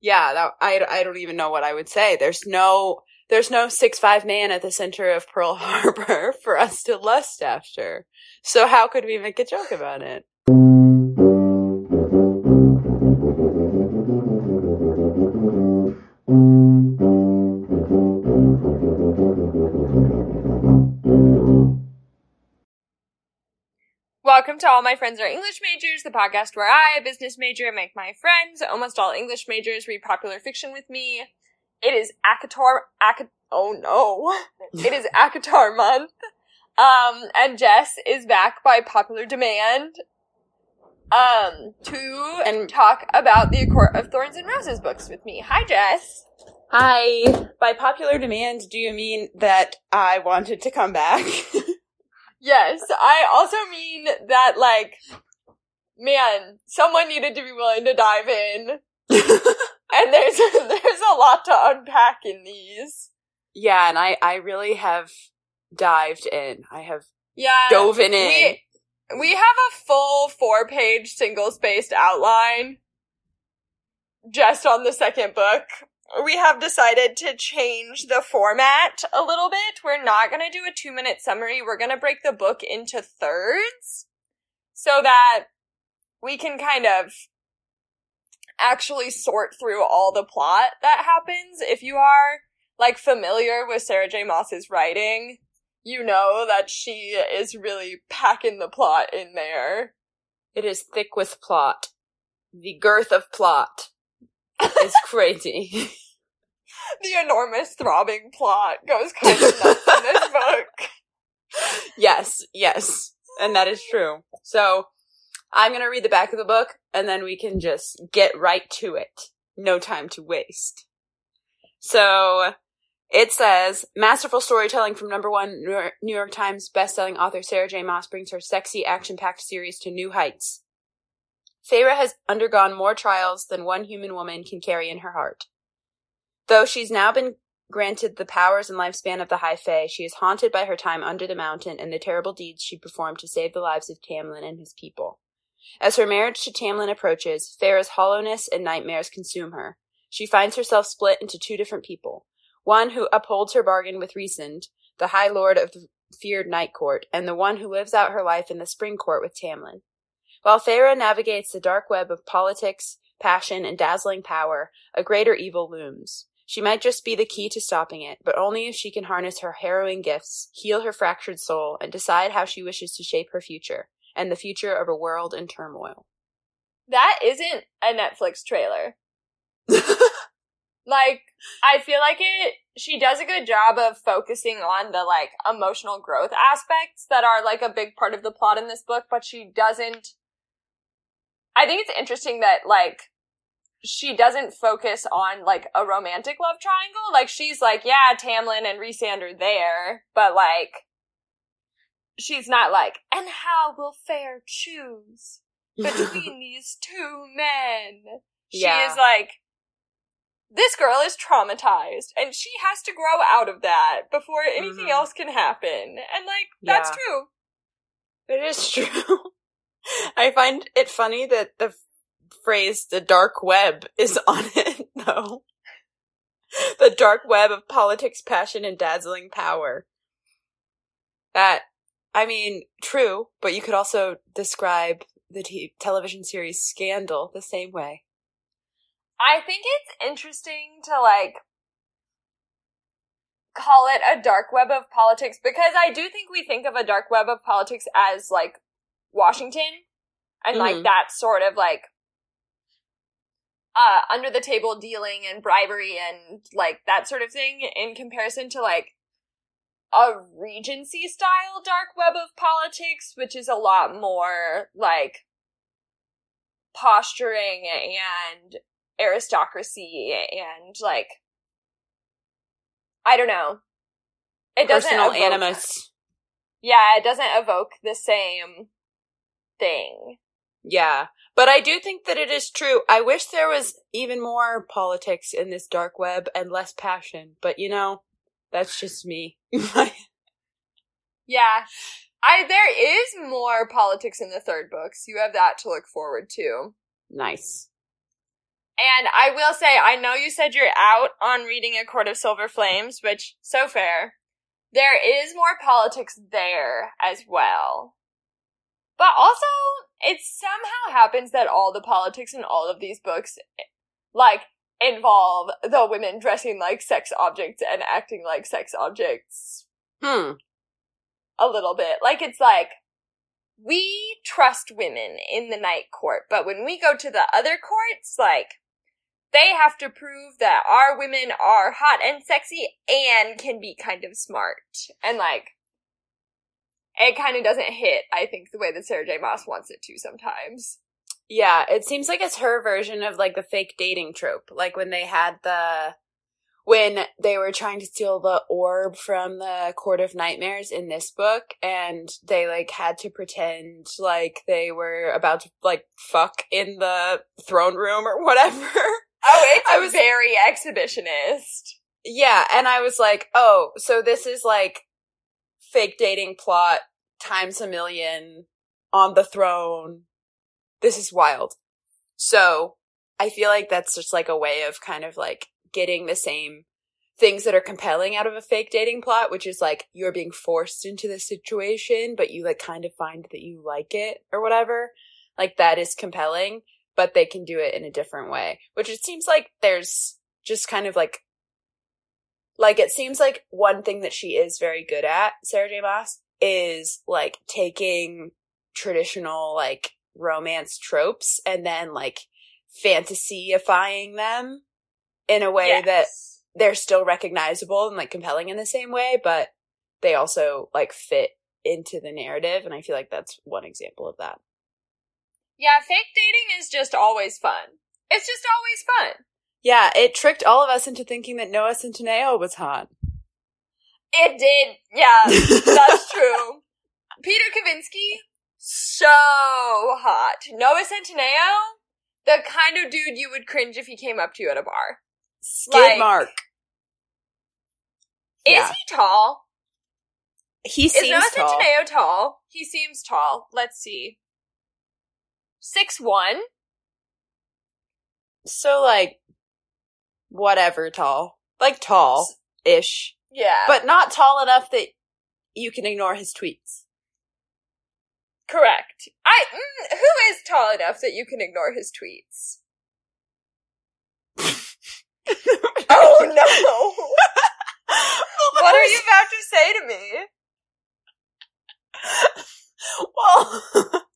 Yeah, that, I, I don't even know what I would say. There's no there's no six five man at the center of Pearl Harbor for us to lust after. So how could we make a joke about it? Welcome to All My Friends Are English Majors, the podcast where I, a business major, make my friends, almost all English majors, read popular fiction with me. It is ACOTAR, Ak- oh no. It is ACOTAR month. Um, and Jess is back by popular demand. Um, to and talk about the Court of Thorns and Roses books with me. Hi, Jess. Hi. By popular demand, do you mean that I wanted to come back? Yes, I also mean that, like, man, someone needed to be willing to dive in. and there's there's a lot to unpack in these. yeah, and I, I really have dived in. I have Yeah. dove in. We, we have a full four page single spaced outline just on the second book. We have decided to change the format a little bit. We're not going to do a two minute summary. We're going to break the book into thirds so that we can kind of actually sort through all the plot that happens. If you are like familiar with Sarah J. Maas's writing, you know that she is really packing the plot in there. It is thick with plot. The girth of plot is crazy. The enormous throbbing plot goes kind of nuts in this book. yes, yes. And that is true. So I'm going to read the back of the book and then we can just get right to it. No time to waste. So it says masterful storytelling from number one New York, New York Times bestselling author Sarah J. Maas brings her sexy action packed series to new heights. Feyre has undergone more trials than one human woman can carry in her heart. Though she's now been granted the powers and lifespan of the High Fae, she is haunted by her time under the mountain and the terrible deeds she performed to save the lives of Tamlin and his people. As her marriage to Tamlin approaches, Feyre's hollowness and nightmares consume her. She finds herself split into two different people. One who upholds her bargain with Rhysand, the High Lord of the feared Night Court, and the one who lives out her life in the Spring Court with Tamlin. While Feyre navigates the dark web of politics, passion, and dazzling power, a greater evil looms. She might just be the key to stopping it, but only if she can harness her harrowing gifts, heal her fractured soul, and decide how she wishes to shape her future, and the future of a world in turmoil. That isn't a Netflix trailer. Like, I feel like it, she does a good job of focusing on the, like, emotional growth aspects that are, like, a big part of the plot in this book, but she doesn't, I think it's interesting that, like, she doesn't focus on, like, a romantic love triangle. Like, she's like, yeah, Tamlin and Rhysand are there, but, like, she's not like, and how will Feyre choose between these two men? She Yeah. is like, this girl is traumatized and she has to grow out of that before anything Mhm. else can happen. And like, that's Yeah. true. It is true. I find it funny that the phrase the dark web is on it, though. The dark web of politics, passion, and dazzling power. That, I mean, true, but you could also describe the t- television series Scandal the same way. I think it's interesting to like call it a dark web of politics because I do think we think of a dark web of politics as like Washington and like Mhm. that sort of like uh under the table dealing and bribery and like that sort of thing in comparison to like a regency style dark web of politics which is a lot more like posturing and aristocracy and like I don't know. It doesn't evoke- animus. Yeah, it doesn't evoke the same thing. Yeah. But I do think that it is true. I wish there was even more politics in this dark web and less passion. But you know, that's just me. Yeah. I there is more politics in the third book, so you have that to look forward to. nice. And I will say, I know you said you're out on reading A Court of Silver Flames, which, so fair. There is more politics there as well. But also, it somehow happens that all the politics in all of these books, like, involve the women dressing like sex objects and acting like sex objects. Hmm. A little bit. Like, it's like, we trust women in the night court, but when we go to the other courts, like, they have to prove that our women are hot and sexy and can be kind of smart. And like, it kind of doesn't hit, I think, the way that Sarah J. Maas wants it to sometimes. Yeah, it seems like it's her version of like the fake dating trope. Like when they had the when they were trying to steal the orb from the Court of Nightmares in this book and they like had to pretend like they were about to like fuck in the throne room or whatever. Oh, it's I was very exhibitionist. Yeah, and I was like, "Oh, so this is like fake dating plot times a million on the throne. This is wild." So, I feel like that's just like a way of kind of like getting the same things that are compelling out of a fake dating plot, which is like you're being forced into the situation, but you like kind of find that you like it or whatever. Like that is compelling, but they can do it in a different way, which it seems like there's just kind of like, like it seems like one thing that she is very good at, Sarah J. Maas, is like taking traditional like romance tropes and then like fantasyifying them in a way yes. that they're still recognizable and like compelling in the same way, but they also like fit into the narrative. And I feel like that's one example of that. Yeah, fake dating is just always fun. It's just always fun. Yeah, it tricked all of us into thinking that Noah Centineo was hot. It did. Yeah, that's true. Peter Kavinsky, so hot. Noah Centineo, the kind of dude you would cringe if he came up to you at a bar. Skid like, Mark. Is yeah. he tall? He seems tall. is Noah tall. Centineo tall? He seems tall. Let's see. Six one. So like, whatever tall, like tall ish. Yeah, but not tall enough that you can ignore his tweets. Correct. I mm, who is tall enough that you can ignore his tweets? oh no! what are you about to say to me? Well,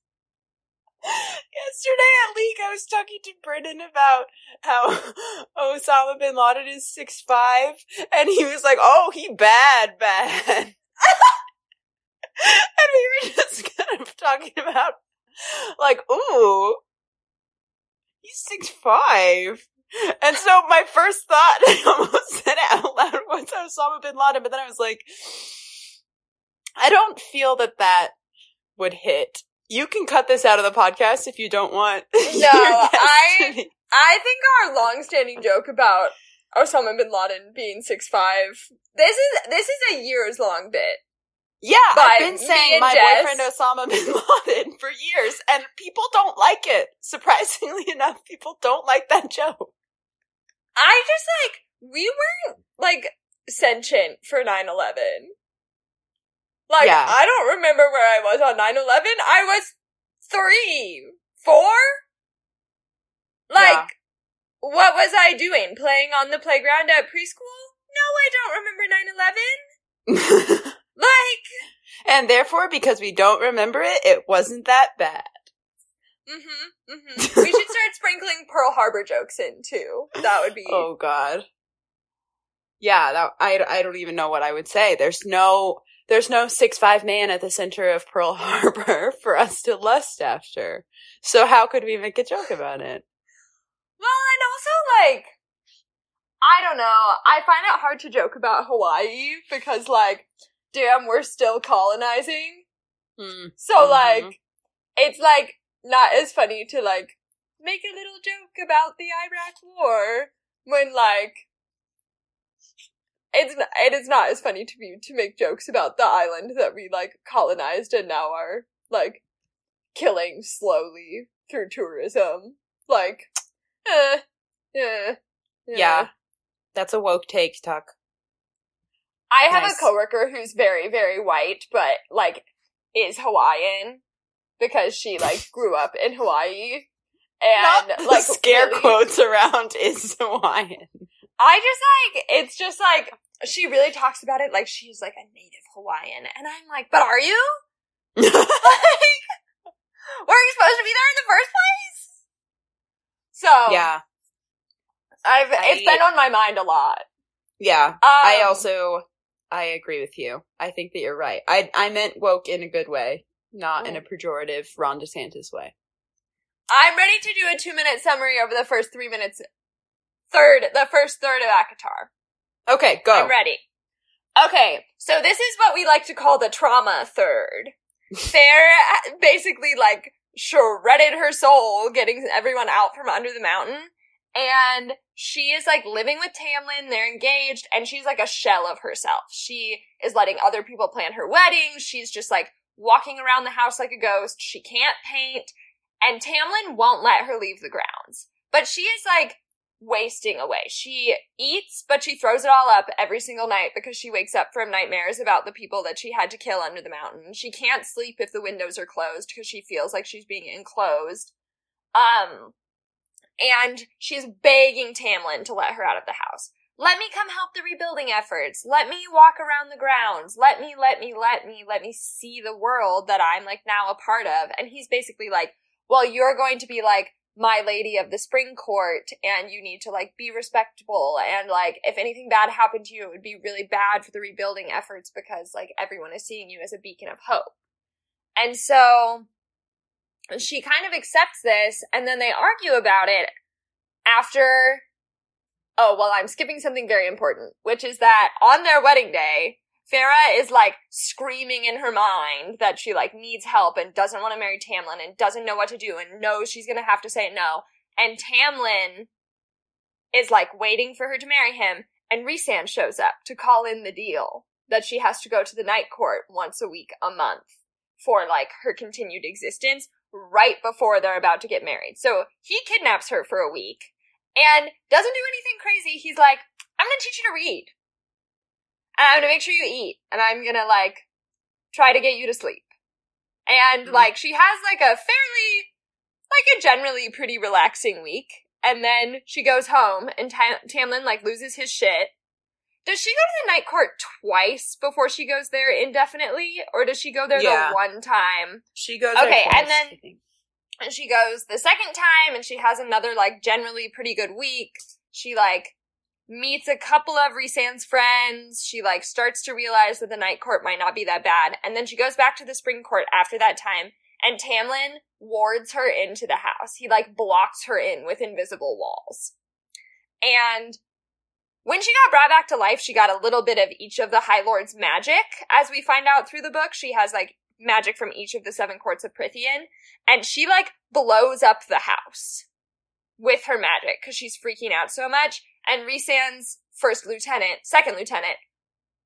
yesterday at League, I was talking to Brennan about how Osama bin Laden is six five, and he was like, "Oh, he bad, bad," and we were just kind of talking about like, "Ooh, he's six five. And so my first thought, I almost said it out loud, was Osama bin Laden, but then I was like, I don't feel that that would hit. You can cut this out of the podcast if you don't want. No, I I think our long-standing joke about Osama bin Laden being six five. This is this is a years long bit. Yeah, I've been saying my Jess, boyfriend Osama bin Laden for years, and people don't like it. Surprisingly enough, people don't like that joke. I just like we weren't like sentient for 9-11. Like yeah. I don't remember where I was on 9-11. I was three, four. Like yeah. what was I doing? Playing on the playground at preschool? No, I don't remember 9-11. like and therefore because we don't remember it, it wasn't that bad. Mm-hmm. Mm-hmm. we should start sprinkling Pearl Harbor jokes in too. That would be. Oh God. Yeah, that I I don't even know what I would say. There's no there's no six five man at the center of Pearl Harbor for us to lust after. So how could we make a joke about it? Well, and also like I don't know. I find it hard to joke about Hawaii because like damn, we're still colonizing. Mm. So mm-hmm. like it's like not as funny to like make a little joke about the Iraq war when like it's not, it is not as funny to me to make jokes about the island that we like colonized and now are like killing slowly through tourism. Like, eh, Yeah. Yeah. That's a woke take, Tuck. I have Nice. a coworker who's very, very white, but like is Hawaiian because she like grew up in Hawaii. And Not like scare really- quotes around is Hawaiian. I just like it's just like she really talks about it like she's like a native Hawaiian, and I'm like, but are you? like, were you supposed to be there in the first place? So yeah. I've I- it's been on my mind a lot. Yeah. Um, I also I agree with you. I think that you're right. I I meant woke in a good way, not in a pejorative Ron DeSantis way. I'm ready to do a two minute summary over the first three minutes. Third, the first third of ACOTAR. Okay, go. I'm ready. Okay, so this is what we like to call the trauma third. Feyre basically like shredded her soul getting everyone out from under the mountain. And she is like living with Tamlin, they're engaged, and she's like a shell of herself. She is letting other people plan her wedding. She's just like walking around the house like a ghost. She can't paint. And Tamlin won't let her leave the grounds. But she is like wasting away. She eats, but she throws it all up every single night because she wakes up from nightmares about the people that she had to kill under the mountain. She can't sleep if the windows are closed because she feels like she's being enclosed. Um, and she's begging Tamlin to let her out of the house. Let me come help the rebuilding efforts. Let me walk around the grounds. Let me, let me, let me, let me see the world that I'm like now a part of. And he's basically like, well, you're going to be like my lady of the spring court and you need to like be respectable. And like, if anything bad happened to you, it would be really bad for the rebuilding efforts because like everyone is seeing you as a beacon of hope. And so she kind of accepts this and then they argue about it after oh well i'm skipping something very important which is that on their wedding day Feyre is like screaming in her mind that she like needs help and doesn't want to marry Tamlin and doesn't know what to do and knows she's gonna have to say no. And Tamlin is like waiting for her to marry him and Rhysand shows up to call in the deal that she has to go to the night court once a week a month for like her continued existence right before they're about to get married. So he kidnaps her for a week and doesn't do anything crazy. He's like, I'm gonna teach you to read. And I'm gonna make sure you eat. And I'm gonna like try to get you to sleep. And Mhm. like she has like a fairly, like a generally pretty relaxing week. And then she goes home and Tam- Tamlin like loses his shit. Does she go to the night court twice before she goes there indefinitely? Or does she go there Yeah. the one time? She goes Okay, there and then- and she goes the second time and she has another like generally pretty good week she like meets a couple of Rhysand's friends she like starts to realize that the night court might not be that bad and then she goes back to the spring court after that time and Tamlin wards her into the house he like blocks her in with invisible walls and when she got brought back to life, she got a little bit of each of the High Lord's magic. As we find out through the book, she has like magic from each of the seven courts of Prythian, and she like blows up the house with her magic because she's freaking out so much. And Rhysand's first lieutenant, second lieutenant,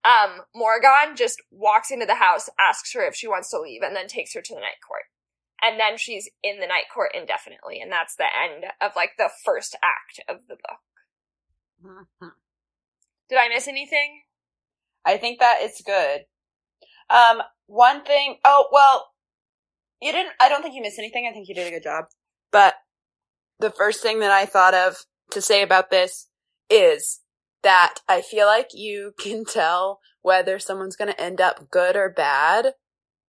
um, Morrigan just walks into the house, asks her if she wants to leave, and then takes her to the night court. And then she's in the night court indefinitely, and that's the end of like the first act of the book. Mhm. Did I miss anything? I think that it's good. Um, one thing, oh, well, you didn't, I don't think you missed anything. I think you did a good job. But the first thing that I thought of to say about this is that I feel like you can tell whether someone's going to end up good or bad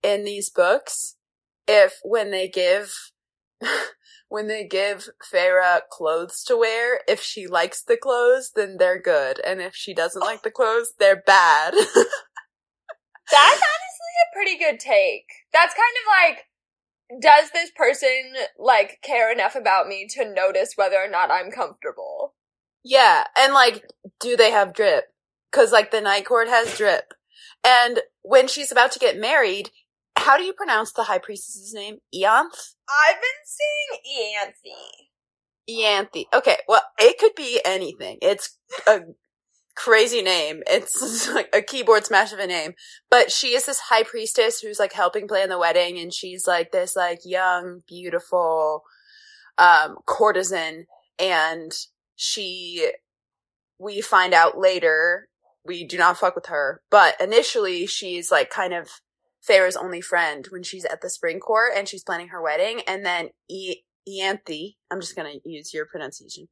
in these books if when they give when they give Feyre clothes to wear, if she likes the clothes, then they're good. And if she doesn't like the clothes, they're bad. That's honestly a pretty good take. That's kind of like, does this person like care enough about me to notice whether or not I'm comfortable? Yeah. And like, do they have drip? Cause like the night court has drip. And when she's about to get married, how do you pronounce the high priestess's name? Eonth? I've been seeing Eanthe. Eanthe. Okay, well, it could be anything. It's a crazy name. It's like a keyboard smash of a name. But she is this high priestess who's like helping plan the wedding and she's like this like young, beautiful um courtesan and she, we find out later, we do not fuck with her, but initially she's like kind of Feyre's only friend when she's at the spring court and she's planning her wedding. And then e- Ianthe, I'm just going to use your pronunciation.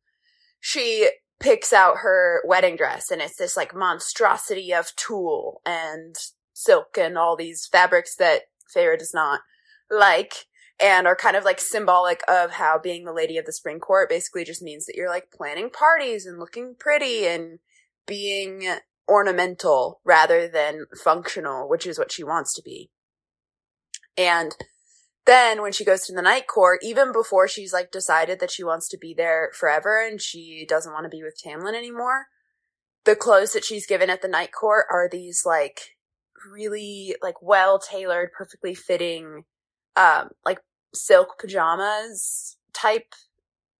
She picks out her wedding dress and it's this like monstrosity of tulle and silk and all these fabrics that Feyre does not like and are kind of like symbolic of how being the lady of the spring court basically just means that you're like planning parties and looking pretty and being ornamental rather than functional, which is what she wants to be. And then when she goes to the night court, even before she's like decided that she wants to be there forever and she doesn't want to be with Tamlin anymore, the clothes that she's given at the night court are these like really like well tailored, perfectly fitting, um, like silk pajamas type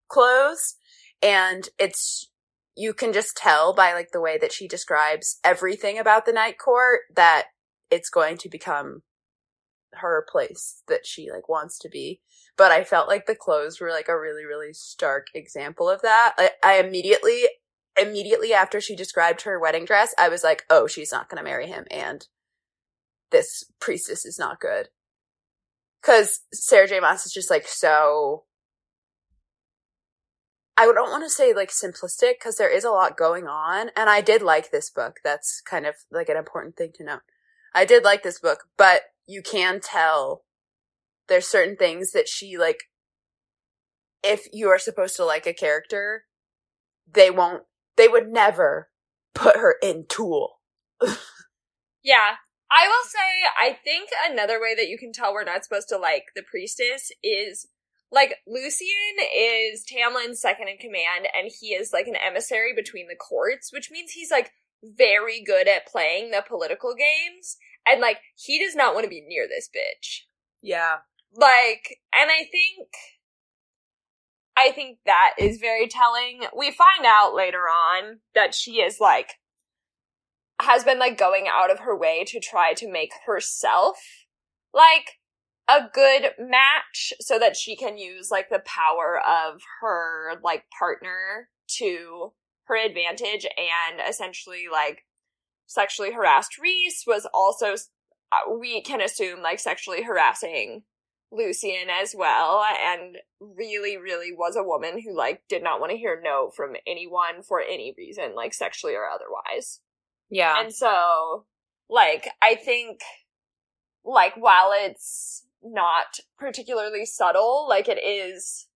clothes. And it's, you can just tell by like the way that she describes everything about the night court that it's going to become her place that she like wants to be. But I felt like the clothes were like a really, really stark example of that. I, I immediately, immediately after she described her wedding dress, I was like, oh, she's not going to marry him. And this priestess is not good. Cause Sarah J. Maas is just like so, I don't want to say like simplistic because there is a lot going on. And I did like this book. That's kind of like an important thing to note. I did like this book, but you can tell there's certain things that she like if you are supposed to like a character they won't they would never put her in tulle. yeah i will say i think another way that you can tell we're not supposed to like the priestess is like Lucien is Tamlin's second in command and he is like an emissary between the courts, which means he's like very good at playing the political games. And like, he does not want to be near this bitch. yeah Like, and I think, I think that is very telling. We find out later on that she is like, has been like going out of her way to try to make herself like a good match so that she can use like the power of her like partner to her advantage and essentially like sexually harassed Rhys was also uh, we can assume like sexually harassing Lucien as well and really really was a woman who like did not want to hear no from anyone for any reason like sexually or otherwise. Yeah And so like I think like while it's not particularly subtle, like it is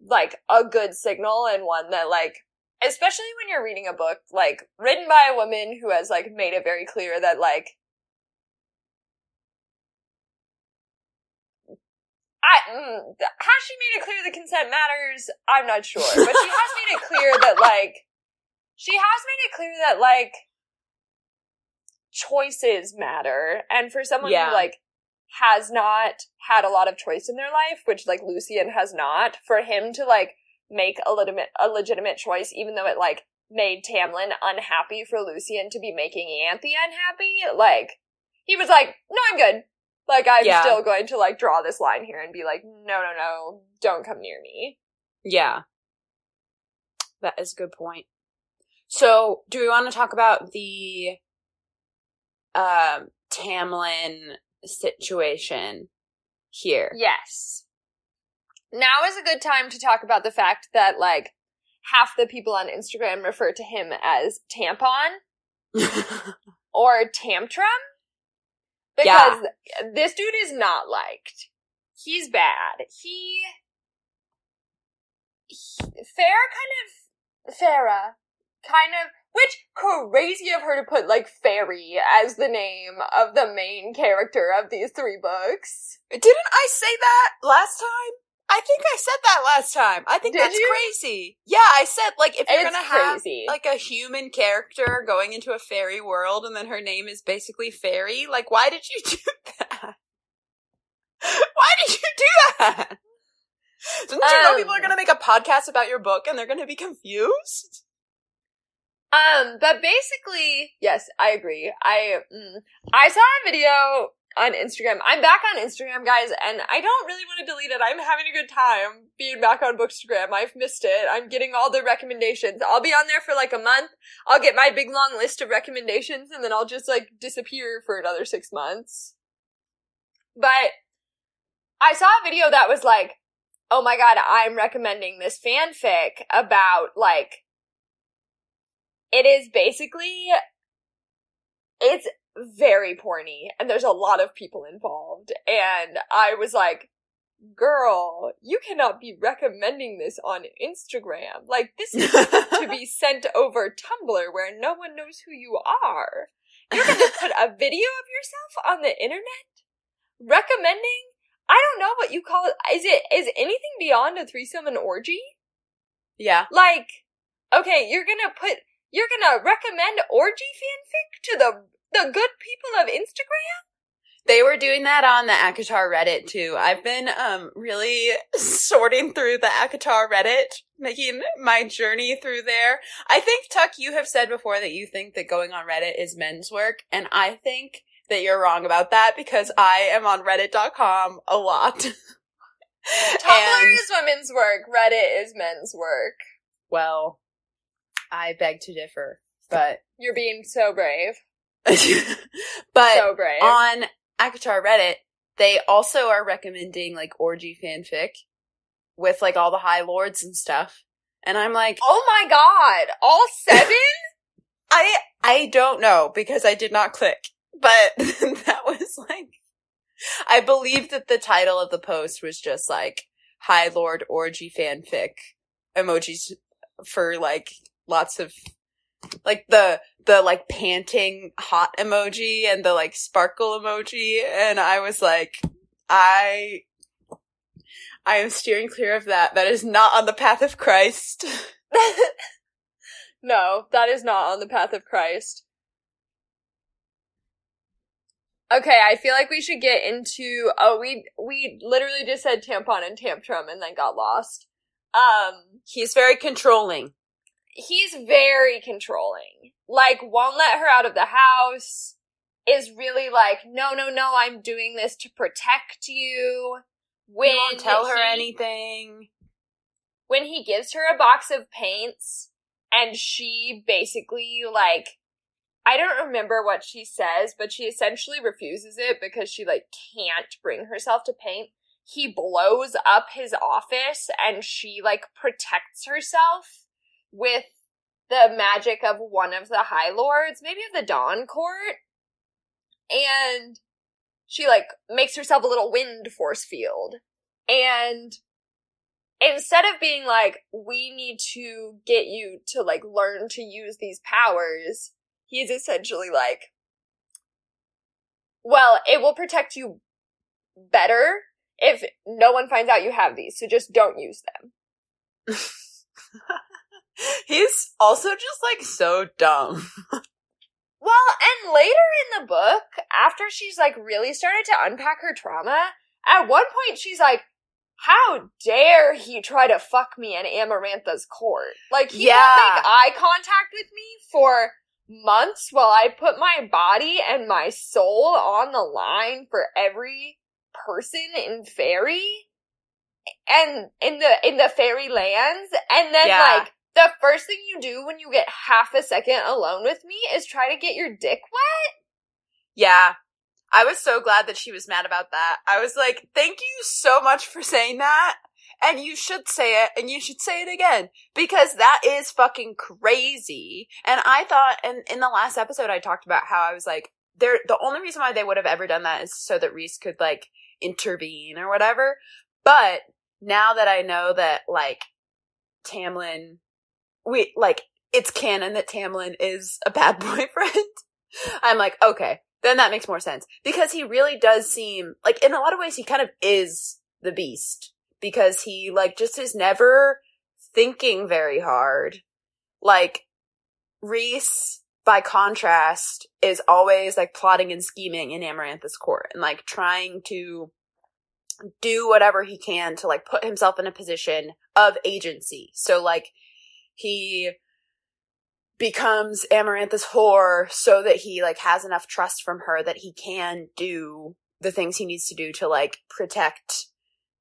like a good signal and one that like especially when you're reading a book like written by a woman who has like made it very clear that like I mm, has she made it clear that consent matters? I'm not sure, but she has made it clear that like she has made it clear that like choices matter, and for someone Yeah. who like has not had a lot of choice in their life, which like Lucien has not, for him to like make a legitimate a legitimate choice, even though it like made Tamlin unhappy for Lucien to be making Anthe unhappy, like he was like, "No, I'm good." Like I'm Yeah. still going to like draw this line here and be like, "No, no, no, don't come near me." Yeah. That is a good point. So, do we want to talk about the um Tamlin situation here? Yes. Now is a good time to talk about the fact that like half the people on Instagram refer to him as tampon or tantrum because this dude is not liked. He's bad. He, he Feyre kind of Feyre kind of which crazy of her to put like fairy as the name of the main character of these three books. Didn't I say that last time? I think I said that last time. I think Did that's you? crazy. Yeah, I said like if you're It's gonna have like a human character going into a fairy world and then her name is basically fairy, like why did you do that? Why did you do that? Didn't you know Um, people are gonna make a podcast about your book and they're gonna be confused? Um, but basically, yes, I agree. I mm, I saw a video on Instagram. I'm back on Instagram, guys, and I don't really want to delete it. I'm having a good time being back on Bookstagram. I've missed it. I'm getting all the recommendations. I'll be on there for like a month. I'll get my big long list of recommendations, and then I'll just like disappear for another six months. But I saw a video that was like, oh my god, I'm recommending this fanfic about like, it is basically, it's very porny and there's a lot of people involved. And I was like, girl, you cannot be recommending this on Instagram. Like, this is to be sent over Tumblr where no one knows who you are. You're gonna put a video of yourself on the internet? Recommending? I don't know what you call it. Is it, is anything beyond a threesome an orgy? Yeah. Like, okay, you're gonna put, you're gonna recommend orgy fanfic to the the good people of Instagram? They were doing that on the ACOTAR Reddit too. I've been um really sorting through the ACOTAR Reddit, making my journey through there. I think Tuck, you have said before that you think that going on Reddit is men's work, and I think that you're wrong about that because I am on reddit.com a lot. Tumblr and, is women's work, Reddit is men's work. Well, I beg to differ, but you're being so brave. but so brave. on ACOTAR Reddit, they also are recommending like orgy fanfic with like all the high lords and stuff. And I'm like, oh my god, all seven? I I don't know because I did not click, but that was like, I believe that the title of the post was just like High Lord orgy fanfic emojis for like lots of like the the like panting hot emoji and the like sparkle emoji and I was like I I am steering clear of that. That is not on the path of Christ. no, that is not on the path of Christ. Okay, I feel like we should get into oh we we literally just said tampon and tantrum and then got lost. Um he's very controlling he's very controlling. Like, won't let her out of the house. Is really like, no, no, no, I'm doing this to protect you. When he won't tell her anything. When he gives her a box of paints and she basically like I don't remember what she says, but she essentially refuses it because she like can't bring herself to paint. He blows up his office and she like protects herself with the magic of one of the High Lords, maybe of the Dawn Court. And she like makes herself a little wind force field. And instead of being like, we need to get you to like learn to use these powers, he's essentially like, well, it will protect you better if no one finds out you have these, so just don't use them. He's also just like so dumb. well, and later in the book, after she's like really started to unpack her trauma, at one point she's like, how dare he try to fuck me in Amarantha's court? Like, he yeah. won't make eye contact with me for months while I put my body and my soul on the line for every person in fairy and in the in the fairy lands and then yeah. like the first thing you do when you get half a second alone with me is try to get your dick wet? Yeah. I was so glad that she was mad about that. I was like, thank you so much for saying that. And you should say it and you should say it again because that is fucking crazy. And I thought, and in the last episode, I talked about how I was like, there, the only reason why they would have ever done that is so that Rhys could like intervene or whatever. But now that I know that like Tamlin we like it's canon that Tamlin is a bad boyfriend. I'm like, okay, then that makes more sense because he really does seem like in a lot of ways he kind of is the beast because he like just is never thinking very hard. Like Rhys, by contrast, is always like plotting and scheming in Amarantha's court and like trying to do whatever he can to like put himself in a position of agency. So like he becomes Amarantha's whore so that he like has enough trust from her that he can do the things he needs to do to like protect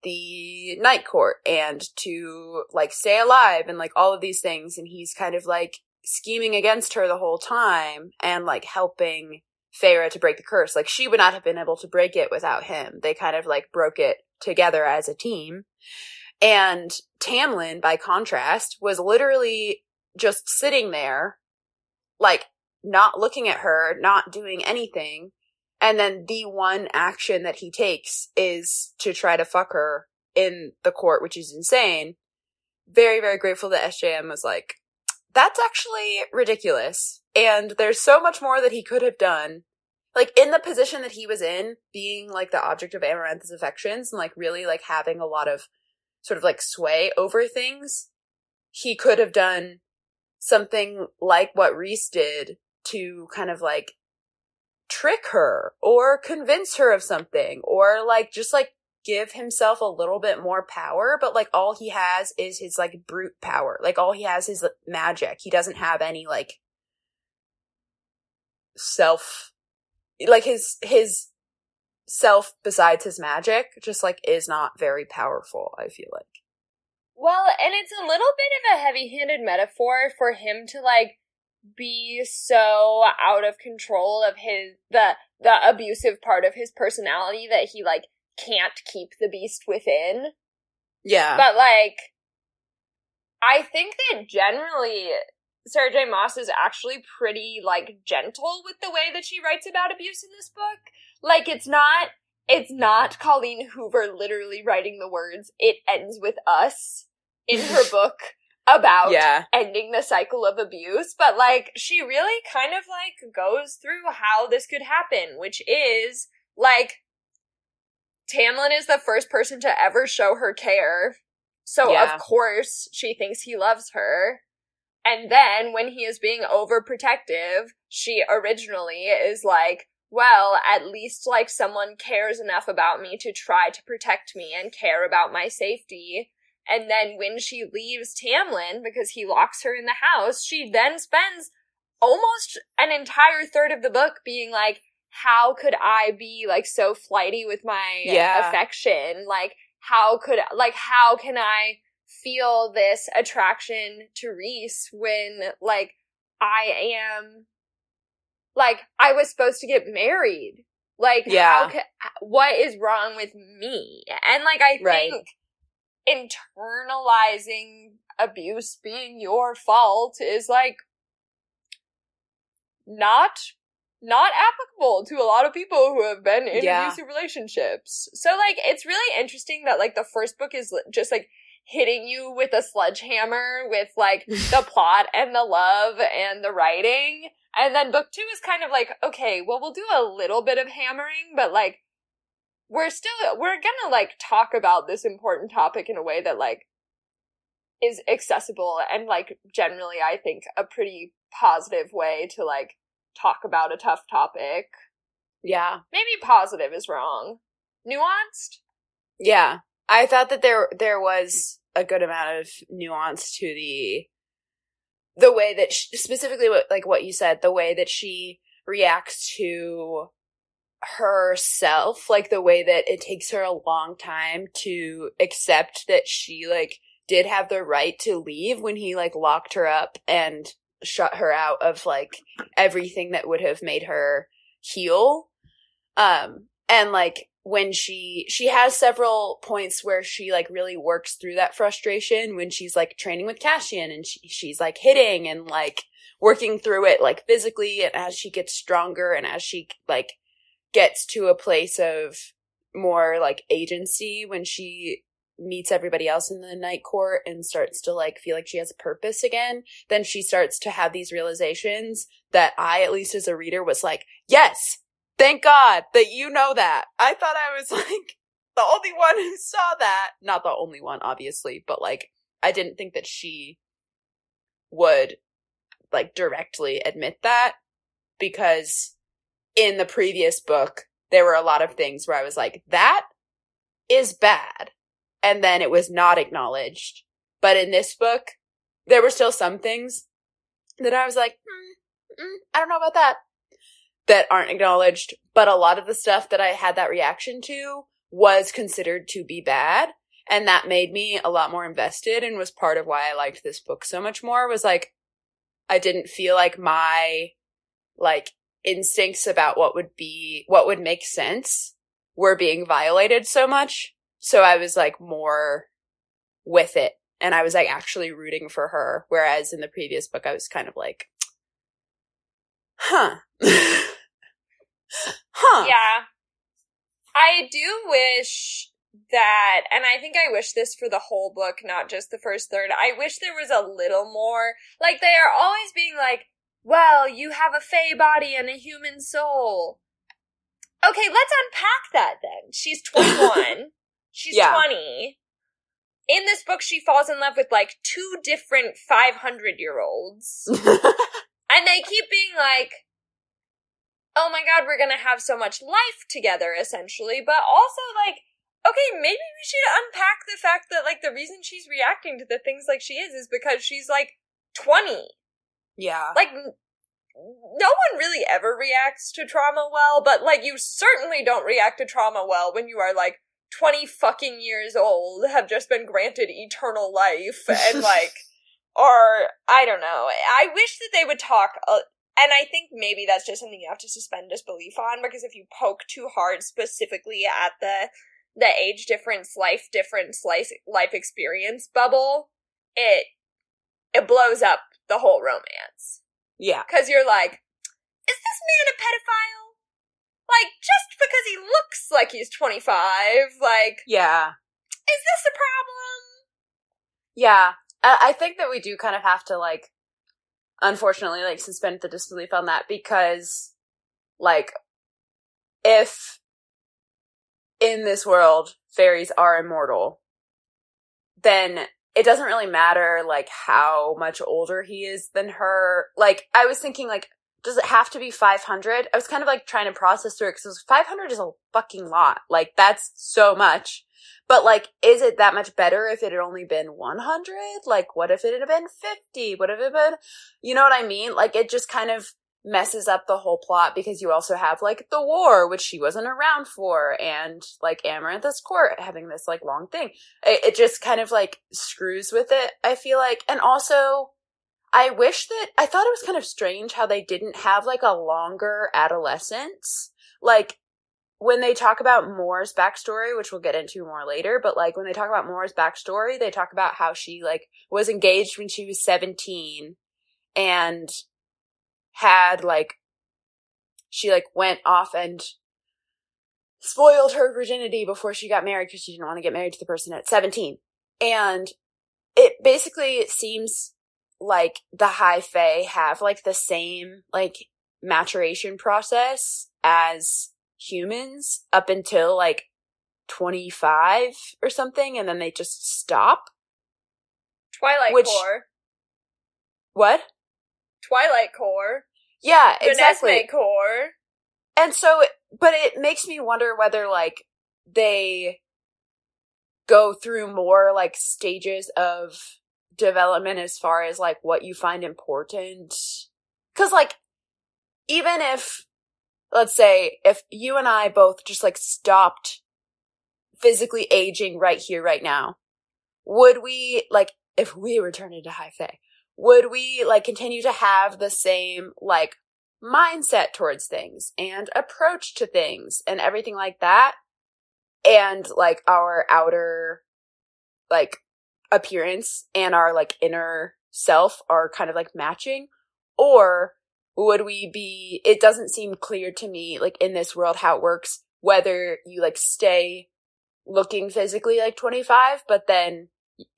the night court and to like stay alive and like all of these things and he's kind of like scheming against her the whole time and like helping Feyre to break the curse. Like she would not have been able to break it without him. They kind of like broke it together as a team. And Tamlin, by contrast, was literally just sitting there, like not looking at her, not doing anything. And then the one action that he takes is to try to fuck her in the court, which is insane. Very, very grateful that SJM was like, that's actually ridiculous. And there's so much more that he could have done. Like in the position that he was in, being like the object of Amarantha's affections and like really like having a lot of sort of like sway over things, he could have done something like what Rhys did to kind of like trick her or convince her of something or like just like give himself a little bit more power, but like all he has is his like brute power. Like all he has is magic. He doesn't have any like self like his his self besides his magic just like is not very powerful, I feel like. Well, and it's a little bit of a heavy-handed metaphor for him to like be so out of control of his the the abusive part of his personality that he like can't keep the beast within. Yeah. But like I think that generally Sarah J. Maas is actually pretty like gentle with the way that she writes about abuse in this book. Like it's not it's not Colleen Hoover literally writing the words, it ends with us in her book about yeah. ending the cycle of abuse, but like she really kind of like goes through how this could happen, which is like Tamlin is the first person to ever show her care. So Yeah. of course she thinks he loves her. And then when he is being overprotective, she originally is like, well, at least like someone cares enough about me to try to protect me and care about my safety. And then when she leaves Tamlin because he locks her in the house, she then spends almost an entire third of the book being like, how could I be like so flighty with my Yeah. affection? Like, how could, like, how can I feel this attraction to Rhys when, like, I am, like, I was supposed to get married? Like, Yeah. how ca- what is wrong with me? And, like, I Right. think internalizing abuse being your fault is like not not applicable to a lot of people who have been in Yeah. abusive relationships. So like it's really interesting that like the first book is just like hitting you with a sledgehammer with like the plot and the love and the writing. And then book 2 is kind of like okay, well we'll do a little bit of hammering but like we're still we're gonna like talk about this important topic in a way that like is accessible and like generally I think a pretty positive way to like talk about a tough topic. Yeah. Maybe positive is wrong. Nuanced? Yeah. I thought that there there was a good amount of nuance to the the way that she, specifically what like what you said, the way that she reacts to herself, like the way that it takes her a long time to accept that she like did have the right to leave when he like locked her up and shut her out of like everything that would have made her heal. Um and like when she she has several points where she like really works through that frustration when she's like training with Cassian and she, she's like hitting and like working through it like physically and as she gets stronger and as she like gets to a place of more like agency when she meets everybody else in the night court and starts to like feel like she has a purpose again then she starts to have these realizations that i at least as a reader was like yes thank god that you know that. I thought i was like the only one who saw that. Not the only one obviously but like i didn't think that she would like directly admit that because in the previous book there were a lot of things where i was like that is bad. And then it was not acknowledged. But in this book there were still some things that i was like hmm, mm, i don't know about that that aren't acknowledged, but a lot of the stuff that I had that reaction to was considered to be bad. And that made me a lot more invested and was part of why I liked this book so much more was like, I didn't feel like my, like, instincts about what would be, what would make sense were being violated so much. So I was like more with it and I was like actually rooting for her. Whereas in the previous book, I was kind of like, huh. huh. Yeah. I do wish that, and I think I wish this for the whole book, not just the first third. I wish there was a little more. Like, they are always being like, well, you have a fey body and a human soul. Okay, let's unpack that then. She's 21. She's Yeah. 20. In this book, she falls in love with like two different 500 year olds. And they keep being like, oh my god, we're gonna have so much life together, essentially. But also, like, okay, maybe we should unpack the fact that, like, the reason she's reacting to the things like she is is because she's, like, 20. yeah. Like, no one really ever reacts to trauma well, but, like, you certainly don't react to trauma well when you are, like, 20 fucking years old, have just been granted eternal life, and, like, or I don't know. I wish that they would talk, uh, and I think maybe that's just something you have to suspend disbelief on because if you poke too hard specifically at the the age difference, life difference, life life experience bubble, it it blows up the whole romance Yeah. because you're like, is this man a pedophile? Like just because he looks like he's 25, like Yeah. is this a problem? Yeah. I, I think that we do kind of have to like, unfortunately, like suspend the disbelief on that because, like, if in this world fairies are immortal, then it doesn't really matter like how much older he is than her. Like, I was thinking like, does it have to be 500? I was kind of like trying to process through it because 500 is a fucking lot. Like, that's so much. But like, is it that much better if it had only been 100? Like, what if it had been 50? What if it had been, you know what I mean? Like, it just kind of messes up the whole plot because you also have like the war, which she wasn't around for, and like Amarantha's court having this like long thing. It, it just kind of like screws with it, I feel like. And also, I wish that, I thought it was kind of strange how they didn't have like a longer adolescence. Like, when they talk about Mor's backstory, which we'll get into more later, but like when they talk about Mor's backstory, they talk about how she like was engaged when she was 17 and had like she like went off and spoiled her virginity before she got married because she didn't want to get married to the person at 17. And it basically seems like the high fae have like the same like maturation process as humans up until like 25 or something and then they just stop. Twilight Which- Core. What? Twilight Core. Yeah, exactly. Renesmee Core. And so, but it makes me wonder whether like they go through more like stages of development as far as like what you find important. Cause like, even if, let's say, if you and I both just like stopped physically aging right here, right now, would we like, if we returned into high fae, would we like continue to have the same like mindset towards things and approach to things and everything like that and like our outer like appearance and our like inner self are kind of like matching? Or would we be it doesn't seem clear to me like in this world how it works whether you like stay looking physically like 25 but then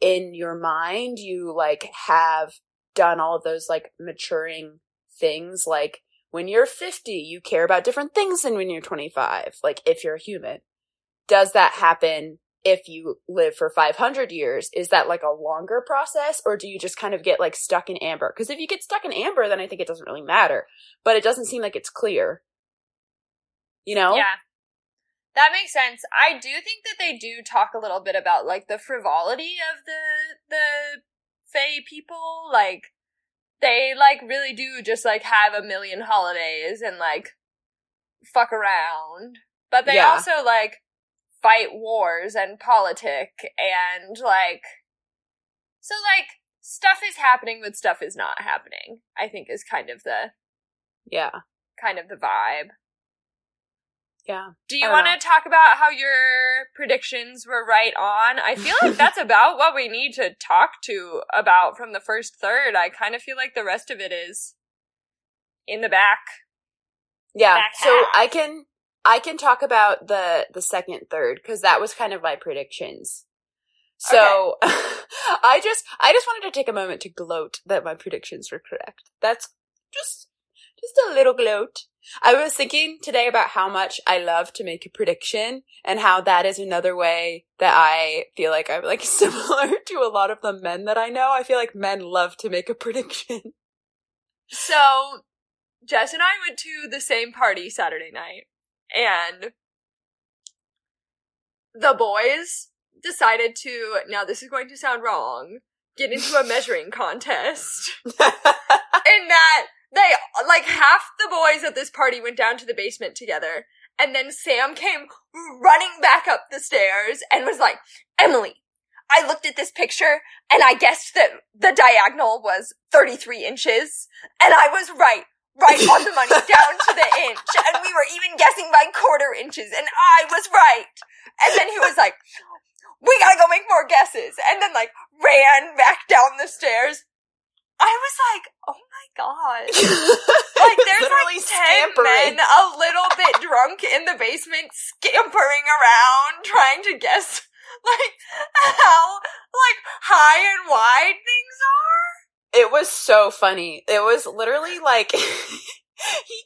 in your mind you like have done all those like maturing things like when you're 50 you care about different things than when you're 25 like if you're a human. Does that happen if you live for 500 years is that like a longer process or do you just kind of get like stuck in amber because if you get stuck in amber then i think it doesn't really matter but it doesn't seem like it's clear you know Yeah. That makes sense. I do think that they do talk a little bit about like the frivolity of the the Fae people. Like they like really do just like have a million holidays and like fuck around, but they Yeah. also like fight wars and politic and like so like stuff is happening but stuff is not happening. I think is kind of the Yeah. kind of the vibe. Yeah. Do you want to talk about how your predictions were right on? I feel like that's about what we need to talk to about from the first third. I kind of feel like the rest of it is in the back. Yeah. Back So. I can I can talk about the the second third because that was kind of my predictions. So I just I just wanted to take a moment to gloat that my predictions were correct. That's just just a little gloat. I was thinking today about how much I love to make a prediction and how that is another way that I feel like I'm like similar to a lot of the men that I know. I feel like men love to make a prediction. So, Jess and I went to the same party Saturday night, and the boys decided to, now this is going to sound wrong, get into a measuring contest. in that they, like, half the boys at this party went down to the basement together, and then Sam came running back up the stairs and was like, Emily, I looked at this picture and I guessed that the diagonal was 33 inches, and I was right. Right on the money, down to the inch. And we were even guessing by quarter inches, and I was right. And then he was like, we gotta go make more guesses. And then like ran back down the stairs. I was like, oh my god. Like there's Literally like ten scampering. men a little bit drunk in the basement scampering around trying to guess like how like high and wide things are. It was so funny. It was literally like he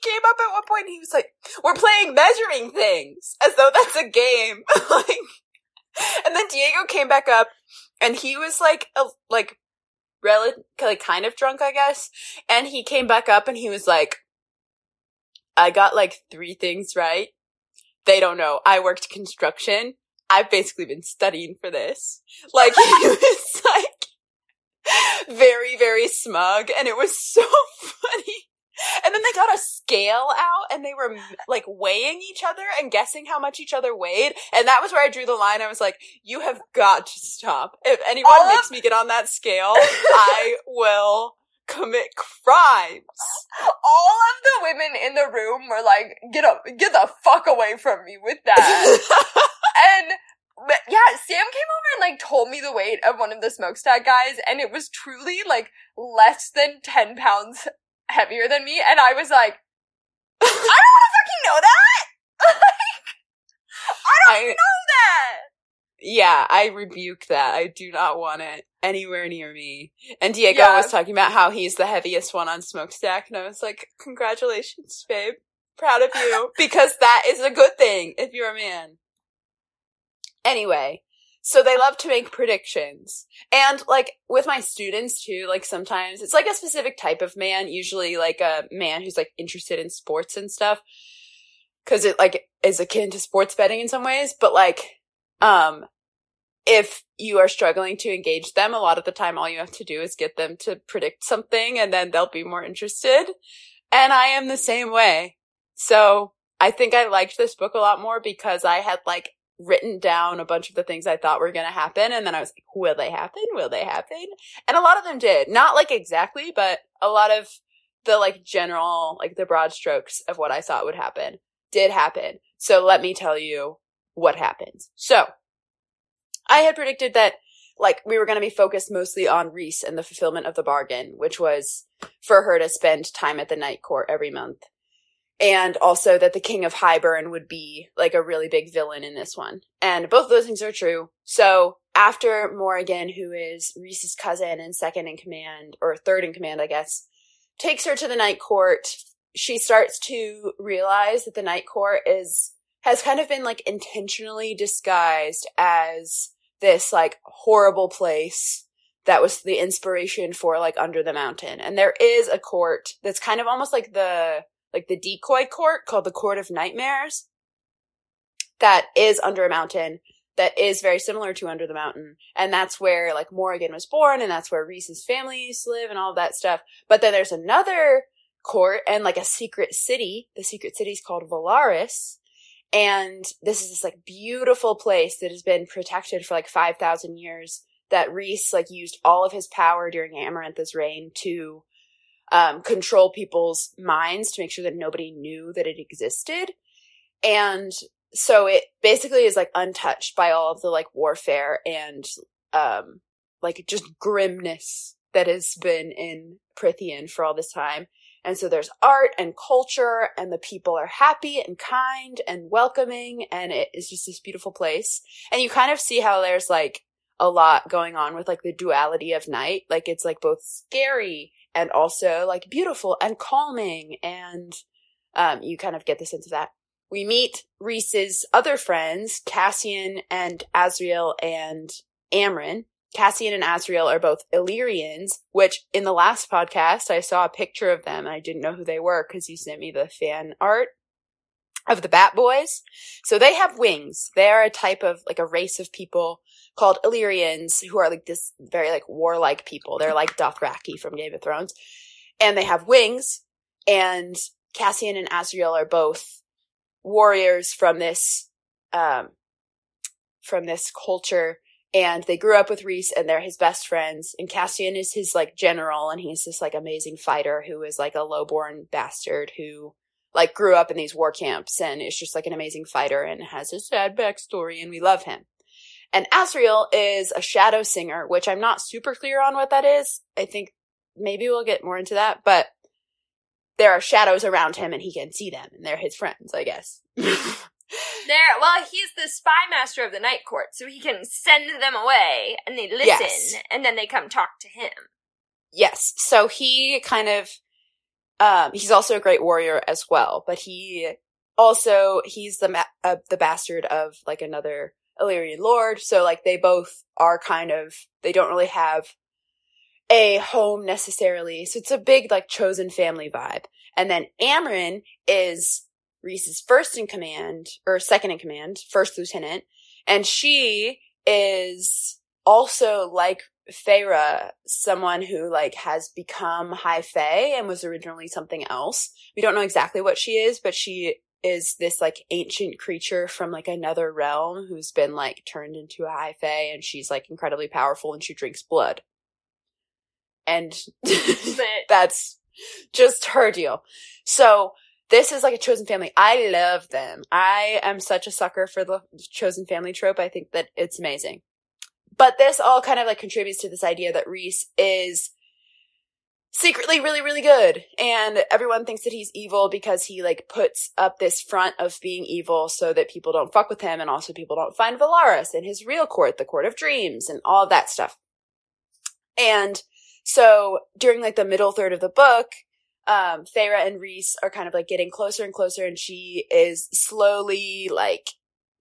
came up at one point and he was like, "We're playing measuring things," as though that's a game. like, and then Diego came back up and he was like, a, like, rel- like kind of drunk, I guess. And he came back up and he was like, "I got like three things right." They don't know. I worked construction. I've basically been studying for this. Like he was like very, very smug, and it was so funny. And then they got a scale out, and they were like weighing each other and guessing how much each other weighed. And that was where I drew the line. I was like, "You have got to stop. If anyone All of- makes oh. me get on that scale, I will commit crimes." All of the women in the room were like, get up, get the fuck away from me with that. And but yeah, Sam came over and like told me the weight of one of the smokestack guys, and it was truly like less than ten pounds heavier than me, and I was like, I don't want to fucking know that. I don't I- know that. Yeah, I rebuke that. I do not want it anywhere near me. And Diego Yeah. was talking about how he's the heaviest one on Smokestack, and I was like, congratulations, babe. Proud of you. because that is a good thing if you're a man. Anyway, so they love to make predictions. And like with my students too, like sometimes it's like a specific type of man, usually like a man who's like interested in sports and stuff. Cause it like is akin to sports betting in some ways, but like, um, if you are struggling to engage them, a lot of the time all you have to do is get them to predict something and then they'll be more interested. And I am the same way. So I think I liked this book a lot more because I had like written down a bunch of the things I thought were going to happen. And then I was like, will they happen? Will they happen? And a lot of them did. Not like exactly, but a lot of the like general, like the broad strokes of what I thought would happen did happen. So let me tell you what happens. So I had predicted that like we were going to be focused mostly on Rhys and the fulfillment of the bargain, which was for her to spend time at the night court every month. And also that the King of Hybern would be like a really big villain in this one. And both of those things are true. So after Morrigan, who is Rhys's cousin and second in command, or third in command, I guess, takes her to the night court, she starts to realize that the night court is has kind of been like intentionally disguised as this like horrible place that was the inspiration for like under the mountain and there is a court that's kind of almost like the like the decoy court called the court of nightmares that is under a mountain that is very similar to under the mountain and that's where like morrigan was born and that's where Rhys's family used to live and all that stuff but then there's another court and like a secret city. The secret city is called Velaris. And this is this like beautiful place that has been protected for like 5,000 years that Rhys like used all of his power during Amarantha's reign to um, control people's minds to make sure that nobody knew that it existed. And so it basically is like untouched by all of the like warfare and um like just grimness that has been in Prythian for all this time. And so there's art and culture and the people are happy and kind and welcoming and it is just this beautiful place. And you kind of see how there's like a lot going on with like the duality of night. Like it's like both scary and also like beautiful and calming and um you kind of get the sense of that. We meet Rhys's other friends, Cassian and Azriel and Amren, Cassian and Azriel are both Illyrians, which in the last podcast I saw a picture of them and I didn't know who they were because you sent me the fan art of the Bat Boys. So they have wings. They are a type of like a race of people called Illyrians who are like this very like warlike people. They're like Dothraki from Game of Thrones. And they have wings and Cassian and Azriel are both warriors from this um from this culture and they grew up with Rhys and they're his best friends. And Cassian is his like general and he's this like amazing fighter who is like a lowborn bastard who like grew up in these war camps and is just like an amazing fighter and has a sad backstory and we love him. And Azriel is a shadow singer, which I'm not super clear on what that is. I think maybe we'll get more into that, but there are shadows around him and he can see them and they're his friends, I guess. There, well, he's the spy master of the night court, so he can send them away and they listen, Yes. and then they come talk to him. Yes. So he kind of, um, he's also a great warrior as well, but he also, he's the, ma- uh, the bastard of like another Illyrian lord. So like they both are kind of, they don't really have a home necessarily. So it's a big like chosen family vibe. And then Amren is Rhys's first in command, or second in command, first lieutenant. And she is also like Feyre, someone who like has become High Fae and was originally something else. We don't know exactly what she is, but she is this like ancient creature from like another realm who's been like turned into a High Fae and she's like incredibly powerful and she drinks blood. And that's just her deal. So this is like a chosen family. I love them. I am such a sucker for the chosen family trope. I think that it's amazing. But this all kind of like contributes to this idea that Rhys is secretly really, really good. And everyone thinks that he's evil because he like puts up this front of being evil so that people don't fuck with him and also people don't find Velaris in his real court, the court of dreams and all that stuff. And so during like the middle third of the book, um, Feyre and Rhys are kind of like getting closer and closer and she is slowly like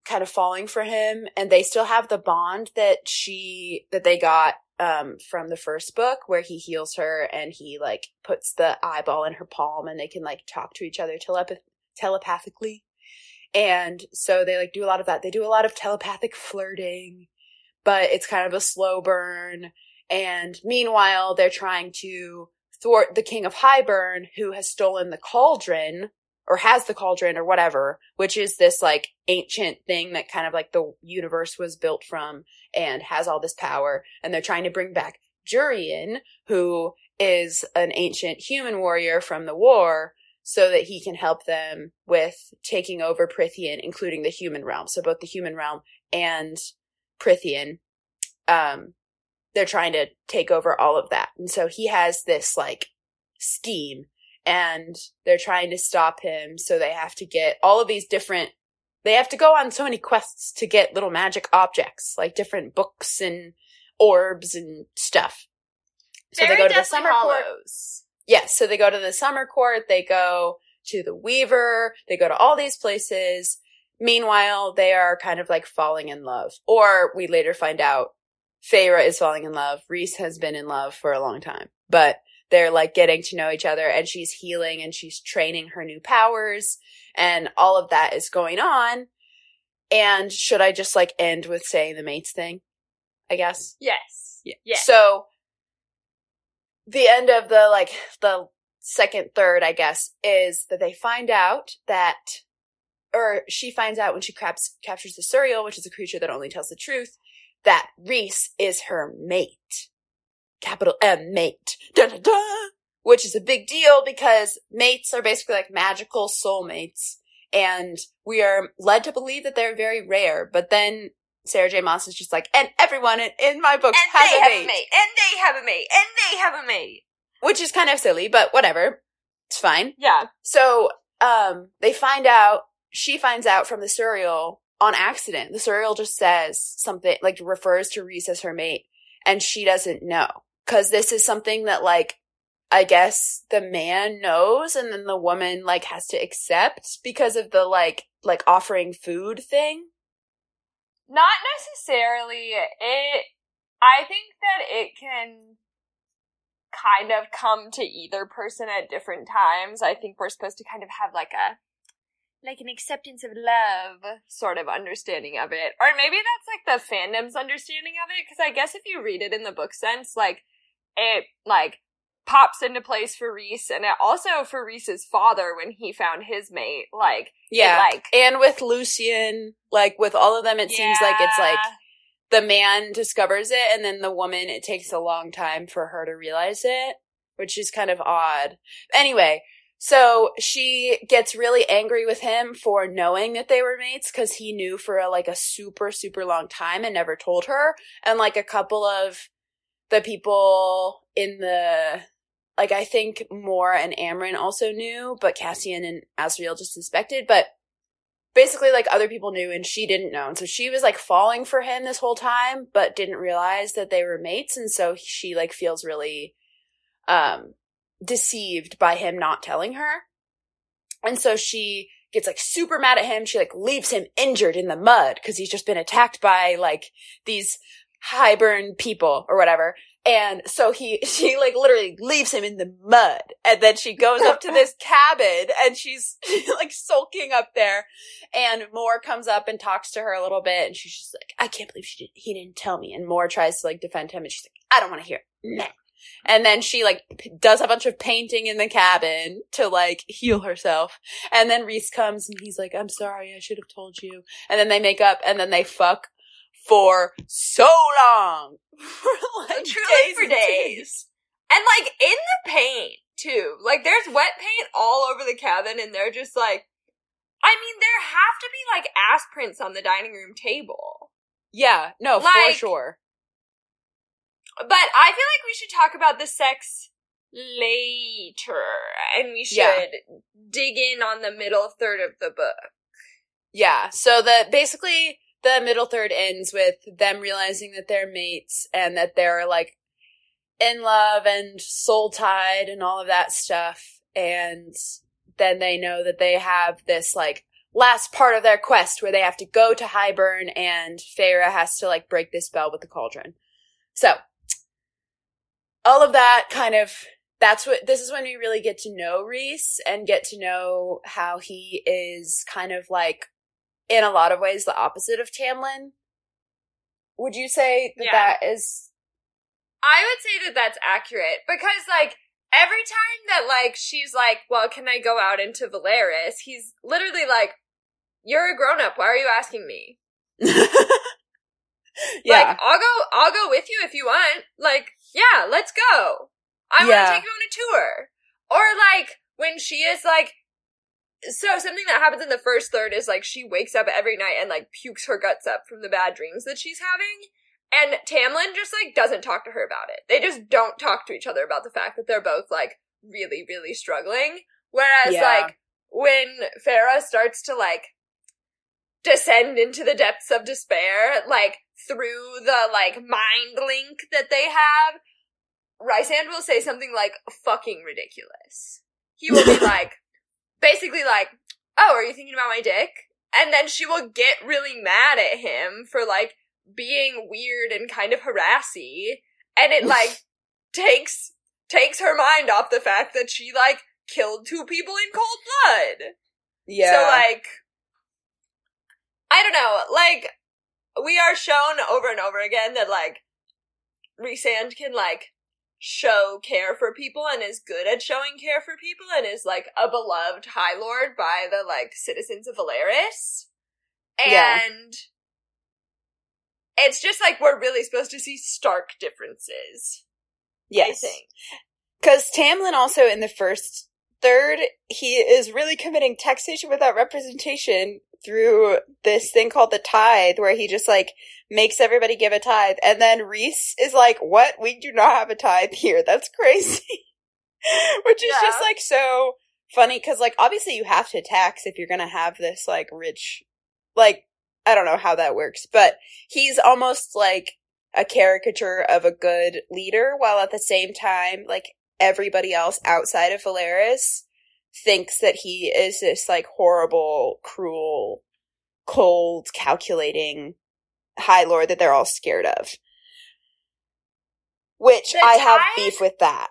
kind of falling for him and they still have the bond that she, that they got, um, from the first book where he heals her and he like puts the eyeball in her palm and they can like talk to each other telepath- telepathically. And so they like do a lot of that. They do a lot of telepathic flirting, but it's kind of a slow burn. And meanwhile, they're trying to thwart the king of Hybern, who has stolen the cauldron, or has the cauldron, or whatever, which is this like ancient thing that kind of like the universe was built from and has all this power. And they're trying to bring back Jurian, who is an ancient human warrior from the war, so that he can help them with taking over Prythian, including the human realm. So both the human realm and Prythian. Um, they're trying to take over all of that. And so he has this like scheme and they're trying to stop him. So they have to get all of these different, they have to go on so many quests to get little magic objects, like different books and orbs and stuff. So Very they go to the summer court. Hollows. Yes, so they go to the summer court, they go to the Weaver, they go to all these places. Meanwhile, they are kind of like falling in love. Or we later find out Feyre is falling in love. Rhys has been in love for a long time, but they're like getting to know each other and she's healing and she's training her new powers and all of that is going on. And should I just like end with saying the mates thing? I guess. Yes. Yeah. Yeah. So the end of the like the second third, I guess, is that they find out that, or she finds out when she craps, captures the Suriel, which is a creature that only tells the truth, that Rhys is her mate. Capital M mate. Dun, dun, dun, which is a big deal because mates are basically like magical soulmates. And we are led to believe that they're very rare, but then Sarah J. Maas is just like, and everyone in, in my books And has they a have mate. a mate. And they have a mate. And they have a mate. Which is kind of silly, but whatever. It's fine. Yeah. So, um, they find out, she finds out from the Suriel on accident. The Suriel just says something, like refers to Rhys as her mate, and she doesn't know. Cause this is something that like, I guess the man knows and then the woman like has to accept because of the like, like offering food thing. Not necessarily. It. I think that it can kind of come to either person at different times. I think we're supposed to kind of have like a like an acceptance of love sort of understanding of it. Or maybe that's like the fandom's understanding of it cuz I guess if you read it in the book sense like it like pops into place for Rhys and it also for Rhys's father when he found his mate like it, Yeah. like and with Lucien, like with all of them, it seems like it's like the man discovers it and then the woman it takes a long time for her to realize it which is kind of odd anyway so she gets really angry with him for knowing that they were mates because he knew for a, like a super super long time and never told her. And like a couple of the people in the like i think Mor and Amren also knew but cassian and Azriel just suspected. But basically like other people knew and she didn't know. And so she was like falling for him this whole time but didn't realize that they were mates. And so she like feels really um deceived by him not telling her and so she gets like super mad at him she like leaves him injured in the mud because he's just been attacked by like these Hybern people or whatever and so he, she like literally leaves him in the mud. And then she goes up to this cabin and she's like sulking up there. And Mor comes up and talks to her a little bit. And she's just like, I can't believe she did, he didn't tell me. And Mor tries to like defend him. And she's like, I don't want to hear it. Nah. And then she like p- does a bunch of painting in the cabin to like heal herself. And then Rhys comes and he's like, I'm sorry. I should have told you. And then they make up and then they fuck for so long. for like Truly days for and days. And like in the paint too. Like there's wet paint all over the cabin and they're just like I mean there have to be like ass prints on the dining room table. Yeah, no, for sure. But I feel like we should talk about the sex later and we should Yeah. dig in on the middle third of the book. Yeah. So the basically the middle third ends with them realizing that they're mates and that they're like in love and soul tied and all of that stuff. And then they know that they have this like last part of their quest where they have to go to Hybern and Feyre has to like break this spell with the cauldron. So all of that kind of that's what this is when we really get to know Rhys and get to know how he is kind of like in a lot of ways the opposite of Tamlin. Would you say that Yeah. that is I would say that that's accurate because like every time that like she's like, "Well, can I go out into Velaris?" He's literally like, "You're a grown up. Why are you asking me?" Yeah. Like, I'll go. I'll go with you if you want. Like, yeah, let's go. I want to take you on a tour. Or like when she is like. So something that happens in the first third is like she wakes up every night and like pukes her guts up from the bad dreams that she's having. And Tamlin just like doesn't talk to her about it. They just don't talk to each other about the fact that they're both like really, really struggling. Whereas Yeah. like when Feyre starts to like descend into the depths of despair, like through the like mind link that they have, Rhysand will say something like fucking ridiculous. He will be like, basically like, oh, are you thinking about my dick? And then she will get really mad at him for like being weird and kind of harassy. And it like takes, takes her mind off the fact that she like killed two people in cold blood. yeah. So like I don't know, like we are shown over and over again that like Rhysand can like show care for people and is good at showing care for people and is like a beloved High Lord by the like citizens of Velaris. And Yeah. it's just like we're really supposed to see stark differences. Yes. Because Tamlin also in the first third, he is really committing taxation without representation through this thing called the tithe, where he just like makes everybody give a tithe. And then Rhys is like, what? We do not have a tithe here. That's crazy. Which is just like so funny because like obviously you have to tax if you're gonna have this like rich, like, I don't know how that works, but he's almost like a caricature of a good leader while at the same time like everybody else outside of Velaris thinks that he is this like horrible, cruel, cold, calculating high lord that they're all scared of. Which The I have beef with that.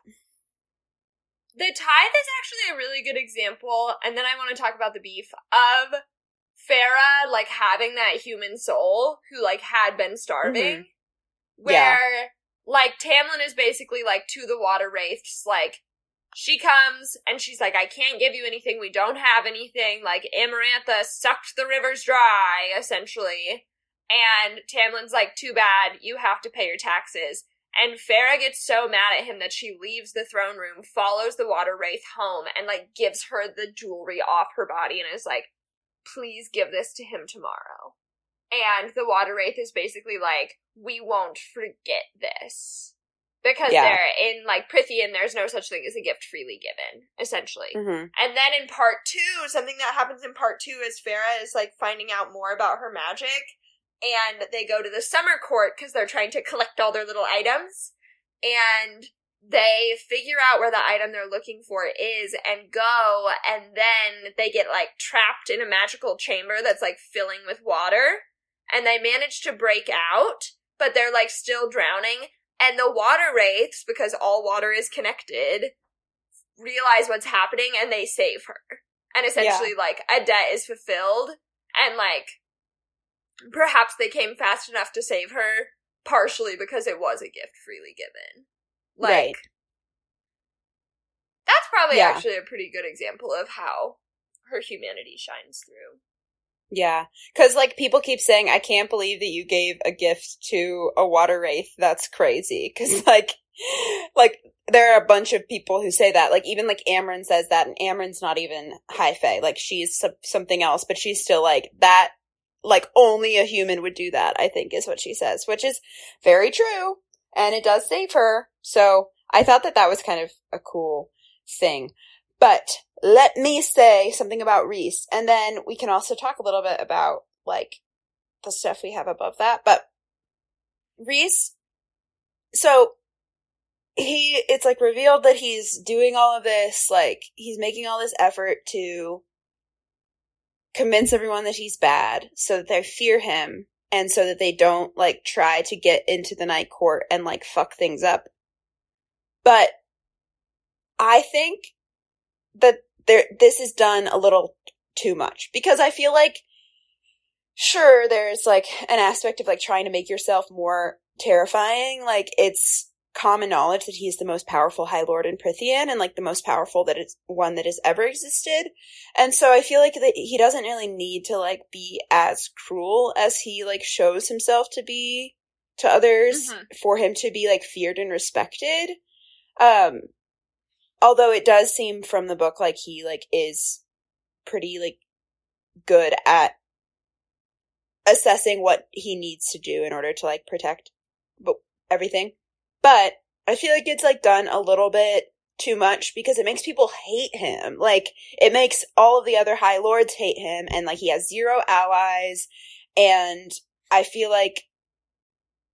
The tithe is actually a really good example, and then I want to talk about the beef of Feyre like having that human soul who like had been starving. Mm-hmm. Yeah. Where like Tamlin is basically like to the water wraiths, like she comes and she's like, I can't give you anything, we don't have anything, like Amarantha sucked the rivers dry, essentially. And Tamlin's like, too bad, you have to pay your taxes. And Feyre gets so mad at him that she leaves the throne room, follows the water wraith home, and like gives her the jewelry off her body and is like, please give this to him tomorrow. And the water wraith is basically like, we won't forget this. Because Yeah. they're in like Prythian, there's no such thing as a gift freely given, essentially. hmm And then in part two, something that happens in part two is Feyre is like finding out more about her magic, and they go to the summer court because they're trying to collect all their little items, and they figure out where the item they're looking for is and go, and then they get like trapped in a magical chamber that's like filling with water, and they manage to break out, but they're like still drowning. And the water wraiths, because all water is connected, realize what's happening and they save her. And essentially, like, a debt is fulfilled, and like, perhaps they came fast enough to save her, partially because it was a gift freely given. Like, Right. that's probably Yeah. actually a pretty good example of how her humanity shines through. Yeah. Cause like people keep saying, I can't believe that you gave a gift to a water wraith. That's crazy. Cause like, like there are a bunch of people who say that. Like even like Amren says that and Amren's not even high fae. Like she's some- something else, but she's still like that. Like only a human would do that, I think is what she says, which is very true. And it does save her. So I thought that that was kind of a cool thing. But let me say something about Rhys, and then we can also talk a little bit about like the stuff we have above that. But Rhys, so he, it's like revealed that he's doing all of this, like he's making all this effort to convince everyone that he's bad so that they fear him and so that they don't like try to get into the night court and like fuck things up. But I think that there this is done a little too much. Because I feel like sure there's like an aspect of like trying to make yourself more terrifying. Like it's common knowledge that he's the most powerful high lord in Prythian and like the most powerful that is one that has ever existed. And so I feel like that he doesn't really need to like be as cruel as he like shows himself to be to others Mhm. for him to be like feared and respected. Um although it does seem from the book like he like is pretty like good at assessing what he needs to do in order to like protect but everything. But i feel like it's like done a little bit too much because it makes people hate him. Like it makes all of the other high lords hate him and like he has zero allies. And i feel like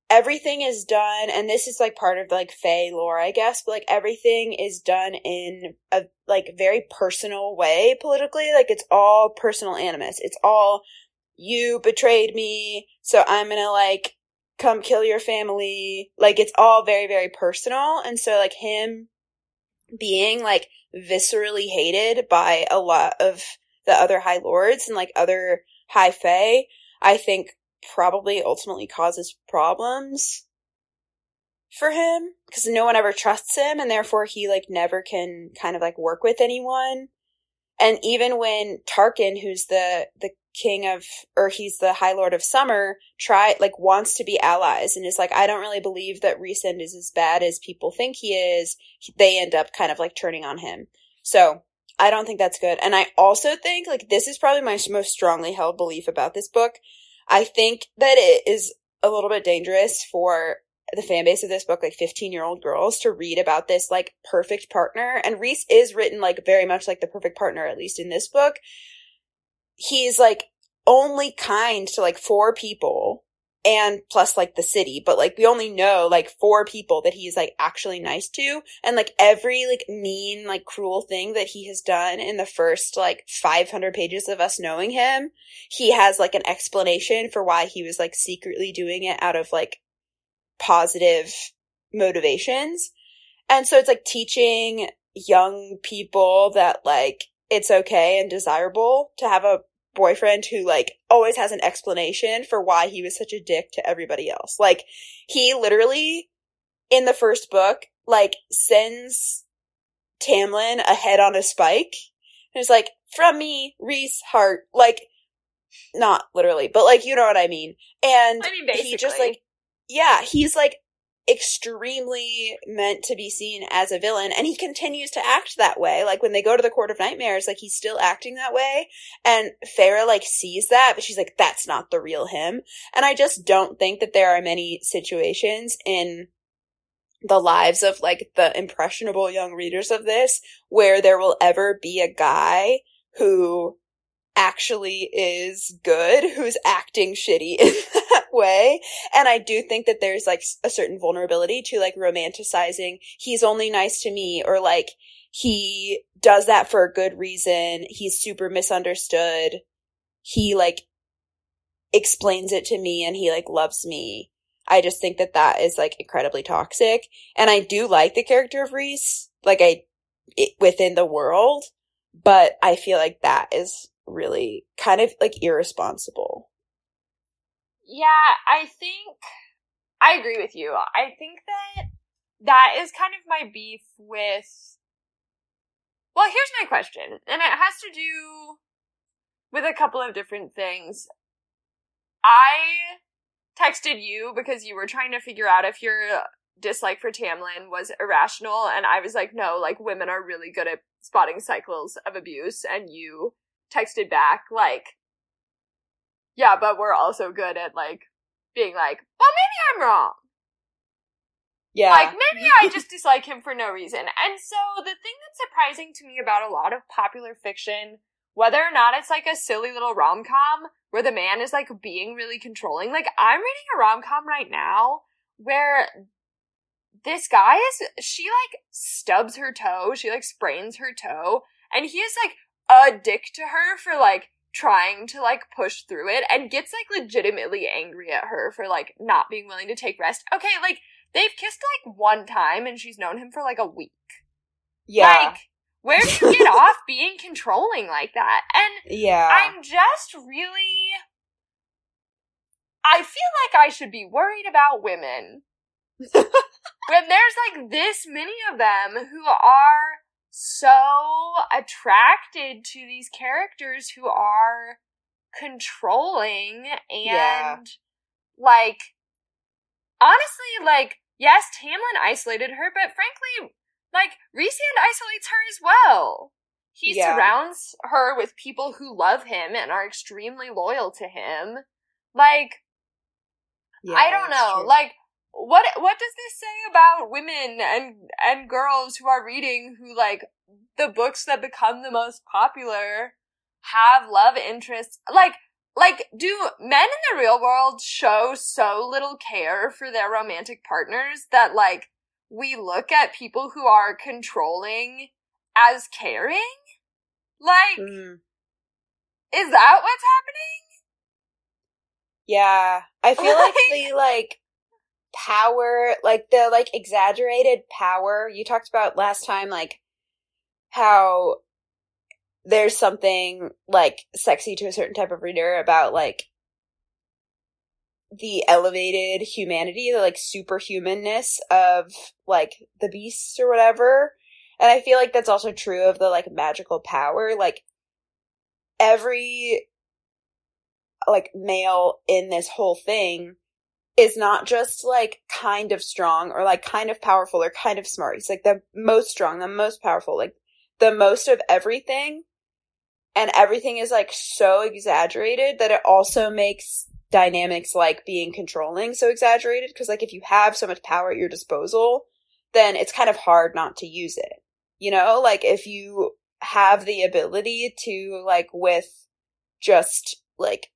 everything is done and this is like part of like Fae lore, I guess, but like everything is done in a like very personal way politically. Like it's all personal animus. It's all you betrayed me, so I'm gonna like come kill your family. Like it's all very, very personal. And so like him being like viscerally hated by a lot of the other high lords and like other high fae, I think probably ultimately causes problems for him because no one ever trusts him and therefore he like never can kind of like work with anyone. And even when Tarquin, who's the the king of or he's the high lord of summer, try like wants to be allies and is like, I don't really believe that Rhysand is as bad as people think he is, they end up kind of like turning on him. So I don't think that's good. And I also think like this is probably my most strongly held belief about this book. I think that it is a little bit dangerous for the fan base of this book, like 15 year old girls, to read about this like perfect partner. And Rhys is written like very much like the perfect partner, at least in this book. He's like only kind to like four people and plus like the city, but like we only know like four people that he's like actually nice to. And like every like mean, like cruel thing that he has done in the first like 500 pages of us knowing him, he has like an explanation for why he was like secretly doing it out of like positive motivations. And so it's like teaching young people that like it's okay and desirable to have a boyfriend who like always has an explanation for why he was such a dick to everybody else. Like he literally in the first book like sends Tamlin a head on a spike. And it's like from me, Rhys Hart, like not literally, but like you know what I mean. And I mean, basically. he just like yeah, he's like extremely meant to be seen as a villain and he continues to act that way. Like when they go to the court of nightmares like he's still acting that way and Feyre like sees that but she's like that's not the real him. And I just don't think that there are many situations in the lives of like the impressionable young readers of this where there will ever be a guy who actually is good who's acting shitty way. And I do think that there's like a certain vulnerability to like romanticizing he's only nice to me or like he does that for a good reason. He's super misunderstood. He like explains it to me and he like loves me. I just think that that is like incredibly toxic. And I do like the character of Rhys, like I, it, within the world, but I feel like that is really kind of like irresponsible. Yeah, I think I agree with you. I think that that is kind of my beef with. Well, here's my question, and it has to do with a couple of different things. I texted you because you were trying to figure out if your dislike for Tamlin was irrational, and I was like, no, like women are really good at spotting cycles of abuse, and you texted back like, yeah, but we're also good at like being like, well, maybe I'm wrong. Yeah. Like maybe I just dislike him for no reason. And so the thing that's surprising to me about a lot of popular fiction, whether or not it's like a silly little rom com where the man is like being really controlling, like I'm reading a rom com right now where this guy is she like stubs her toe, she like sprains her toe, and he is like a dick to her for like trying to like push through it and gets like legitimately angry at her for like not being willing to take rest. Okay, like they've kissed like one time and she's known him for like a week. Yeah. Like, where do you get off being controlling like that? And yeah. I'm just really I feel like I should be worried about women. when there's like this many of them who are so attracted to these characters who are controlling and Yeah. like honestly like yes Tamlin isolated her but frankly like Rhysand isolates her as well. He Yeah. surrounds her with people who love him and are extremely loyal to him. Like Yeah, I don't know. true. Like what what does this say about women and and girls who are reading who like the books that become the most popular have love interests? Like like do men in the real world show so little care for their romantic partners that like we look at people who are controlling as caring? Like Mm. is that what's happening? Yeah. I feel like Like- the like power, like the like exaggerated power you talked about last time, like how there's something like sexy to a certain type of reader about like the elevated humanity, the like superhumanness of like the beasts or whatever. And I feel like that's also true of the like magical power. Like every like male in this whole thing is not just like kind of strong or like kind of powerful or kind of smart. He's like the most strong, the most powerful, like the most of everything. And everything is like so exaggerated that it also makes dynamics like being controlling so exaggerated. Cause like if you have so much power at your disposal, then it's kind of hard not to use it. You know, like if you have the ability to like with just like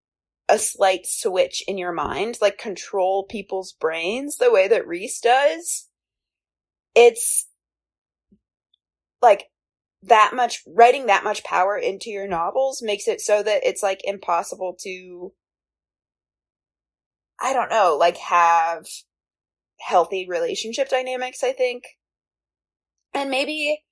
a slight switch in your mind, like control people's brains the way that Rhys does, it's like that much writing that much power into your novels makes it so that it's like impossible to I don't know, like have healthy relationship dynamics, I think. And maybe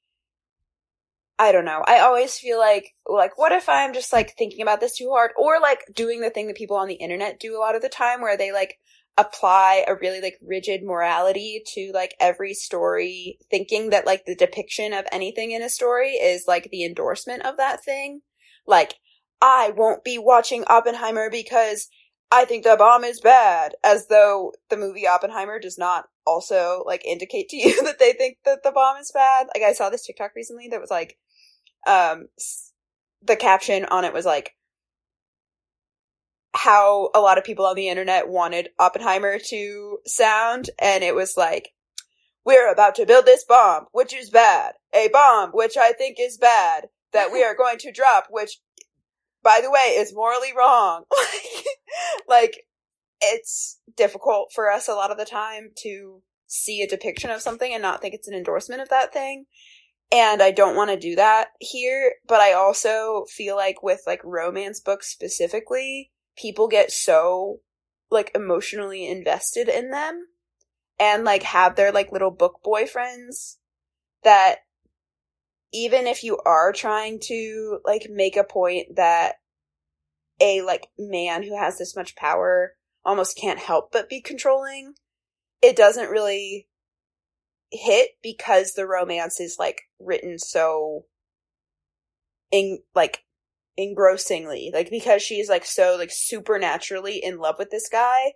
I don't know. I always feel like like what if I'm just like thinking about this too hard or like doing the thing that people on the internet do a lot of the time where they like apply a really like rigid morality to like every story thinking that like the depiction of anything in a story is like the endorsement of that thing. Like I won't be watching Oppenheimer because I think the bomb is bad as though the movie Oppenheimer does not also like indicate to you that they think that the bomb is bad. Like I saw this TikTok recently that was like um, the caption on it was like, how a lot of people on the internet wanted Oppenheimer to sound, and it was like, we're about to build this bomb, which is bad. A bomb, which I think is bad, that we are going to drop, which, by the way, is morally wrong. like, it's difficult for us a lot of the time to see a depiction of something and not think it's an endorsement of that thing. And I don't want to do that here, but I also feel like with like romance books specifically, people get so like emotionally invested in them and like have their like little book boyfriends that even if you are trying to like make a point that a like man who has this much power almost can't help but be controlling, it doesn't really hit because the romance is like written so in like engrossingly. Like because she's like so like supernaturally in love with this guy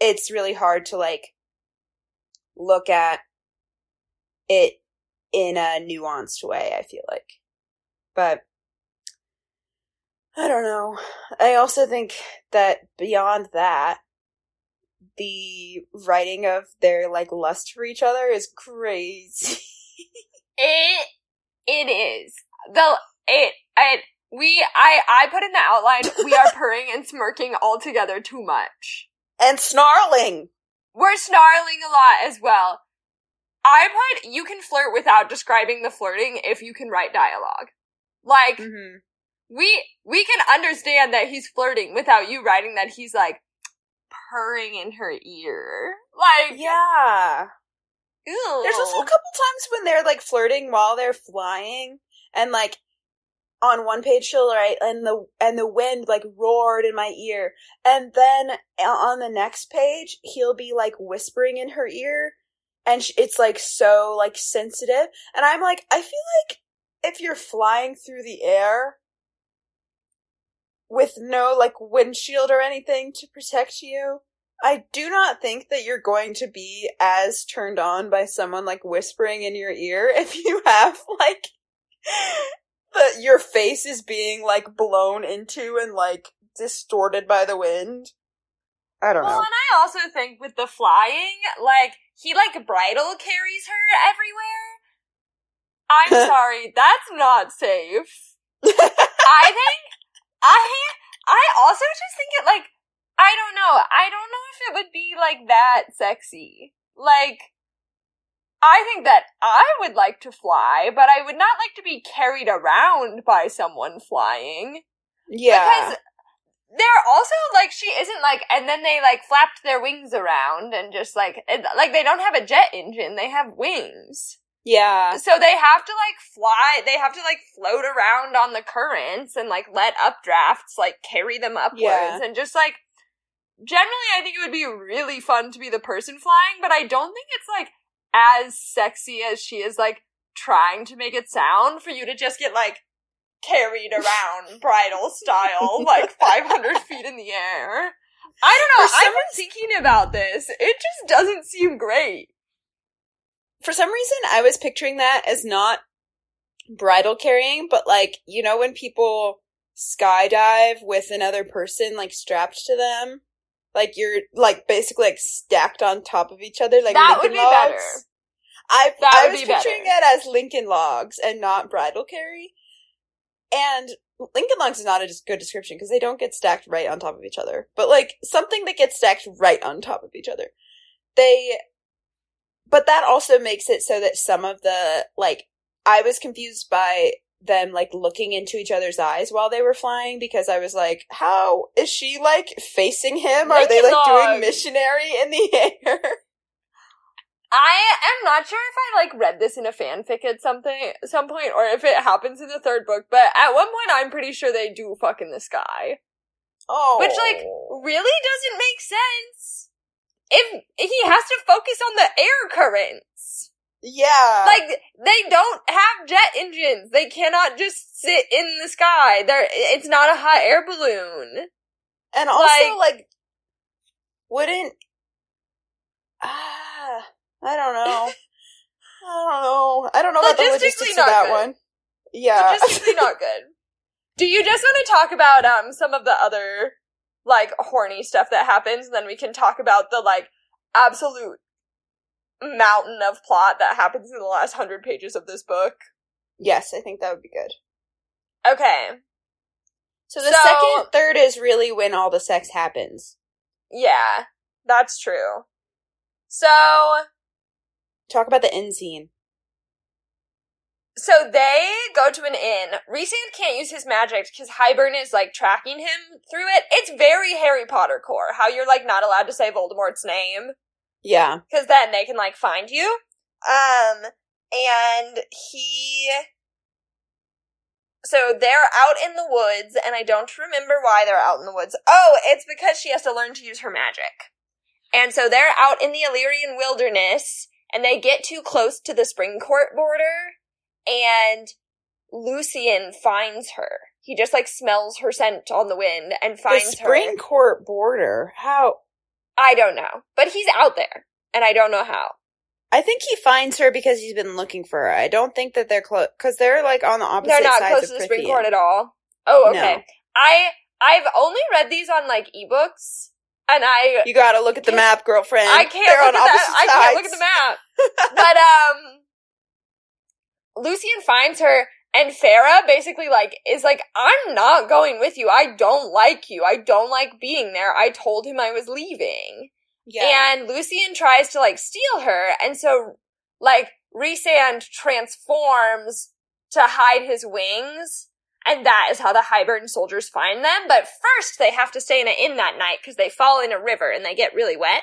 it's really hard to like look at it in a nuanced way i feel like. But i don't know. I also think that beyond that the writing of their like lust for each other is crazy. it it is. The it it we I I put in the outline we are purring and smirking all together too much. And snarling. We're snarling a lot as well. I put you can flirt without describing the flirting if you can write dialogue. Like mm-hmm. we we can understand that he's flirting without you writing that he's like purring in her ear. Like Yeah. Ew. There's also a couple times when they're like flirting while they're flying and like on one page she'll write and the and the wind like roared in my ear and then on the next page he'll be like whispering in her ear and it's like so like sensitive and i'm like i feel like if you're flying through the air with no like windshield or anything to protect you. I do not think that you're going to be as turned on by someone like whispering in your ear if you have like that your face is being like blown into and like distorted by the wind. I don't well, know. Well, and I also think with the flying, like he like bridle carries her everywhere. I'm sorry, that's not safe. I think I I also just think it like I don't know. I don't know if it would be like that sexy. Like I think that I would like to fly, but I would not like to be carried around by someone flying. Yeah. Because they're also like she isn't like and then they like flapped their wings around and just like it, like they don't have a jet engine, they have wings. Yeah. So they have to like fly, they have to like float around on the currents and like let updrafts like carry them upwards yeah. and just like generally I think it would be really fun to be the person flying, but I don't think it's like as sexy as she is like trying to make it sound for you to just get like carried around bridal style like 500 feet in the air. I don't know. I've been thinking about this. It just doesn't seem great. For some reason, I was picturing that as not bridal carrying, but like, you know, when people skydive with another person like strapped to them? Like you're like basically like stacked on top of each other, like That would be logs. better. I That I was be picturing better. it as Lincoln logs and not bridal carry. And Lincoln logs is not a just good description because they don't get stacked right on top of each other. But like something that gets stacked right on top of each other. They but that also makes it so that some of the like I was confused by them like looking into each other's eyes while they were flying because I was like, how is she like facing him? Are they like doing missionary in the air? I am not sure if I like read this in a fanfic at something some point or if it happens in the third book, but at one point I'm pretty sure they do fuck in the sky. Oh, Which like oh. really doesn't make sense. If he has to focus on the air currents. yeah, Like they don't have jet engines. They cannot just sit in the sky. They're it's not a hot air balloon. And also, Like- like, wouldn't ah, I don't know. I don't know. I don't know about the Logistically logistics of that good. one. Yeah, Logistically not good. Do you just want to talk about um some of the other like horny stuff that happens, and then we can talk about the like absolute mountain of plot that happens in the last hundred pages of this book? yes, I think that would be good. Okay. So the So- second third is really when all the sex happens. Yeah, that's true. So Talk about the end scene. So they go to an inn. Rhysand can't use his magic because Hybern is like tracking him through it. It's very Harry Potter core, how you're like not allowed to say Voldemort's name Yeah, because then they can like find you. Um, and he. So they're out in the woods, and I don't remember why they're out in the woods. Oh, it's because she has to learn to use her magic. And so they're out in the Illyrian wilderness, and they get too close to the spring court border, and Lucien finds her. He just like smells her scent on the wind and the finds spring her. court border. How? I don't know, but he's out there, and I don't know how. I think he finds her because he's been looking for her. I don't think that they're close because they're like on the opposite They're not close to the spring court at all. Oh, okay. No. I I've only read these on like ebooks, and I You gotta look at the map, girlfriend. I can't They're look on at opposite I can't look at the map. but um, Lucien finds her, and Feyre basically like is like, I'm not going with you. I don't like you. I don't like being there. I told him I was leaving. Yeah. And Lucien tries to like steal her, and so like Rhysand transforms to hide his wings, and that is how the Hybern soldiers find them. But first, they have to stay in an inn that night because they fall in a river and they get really wet.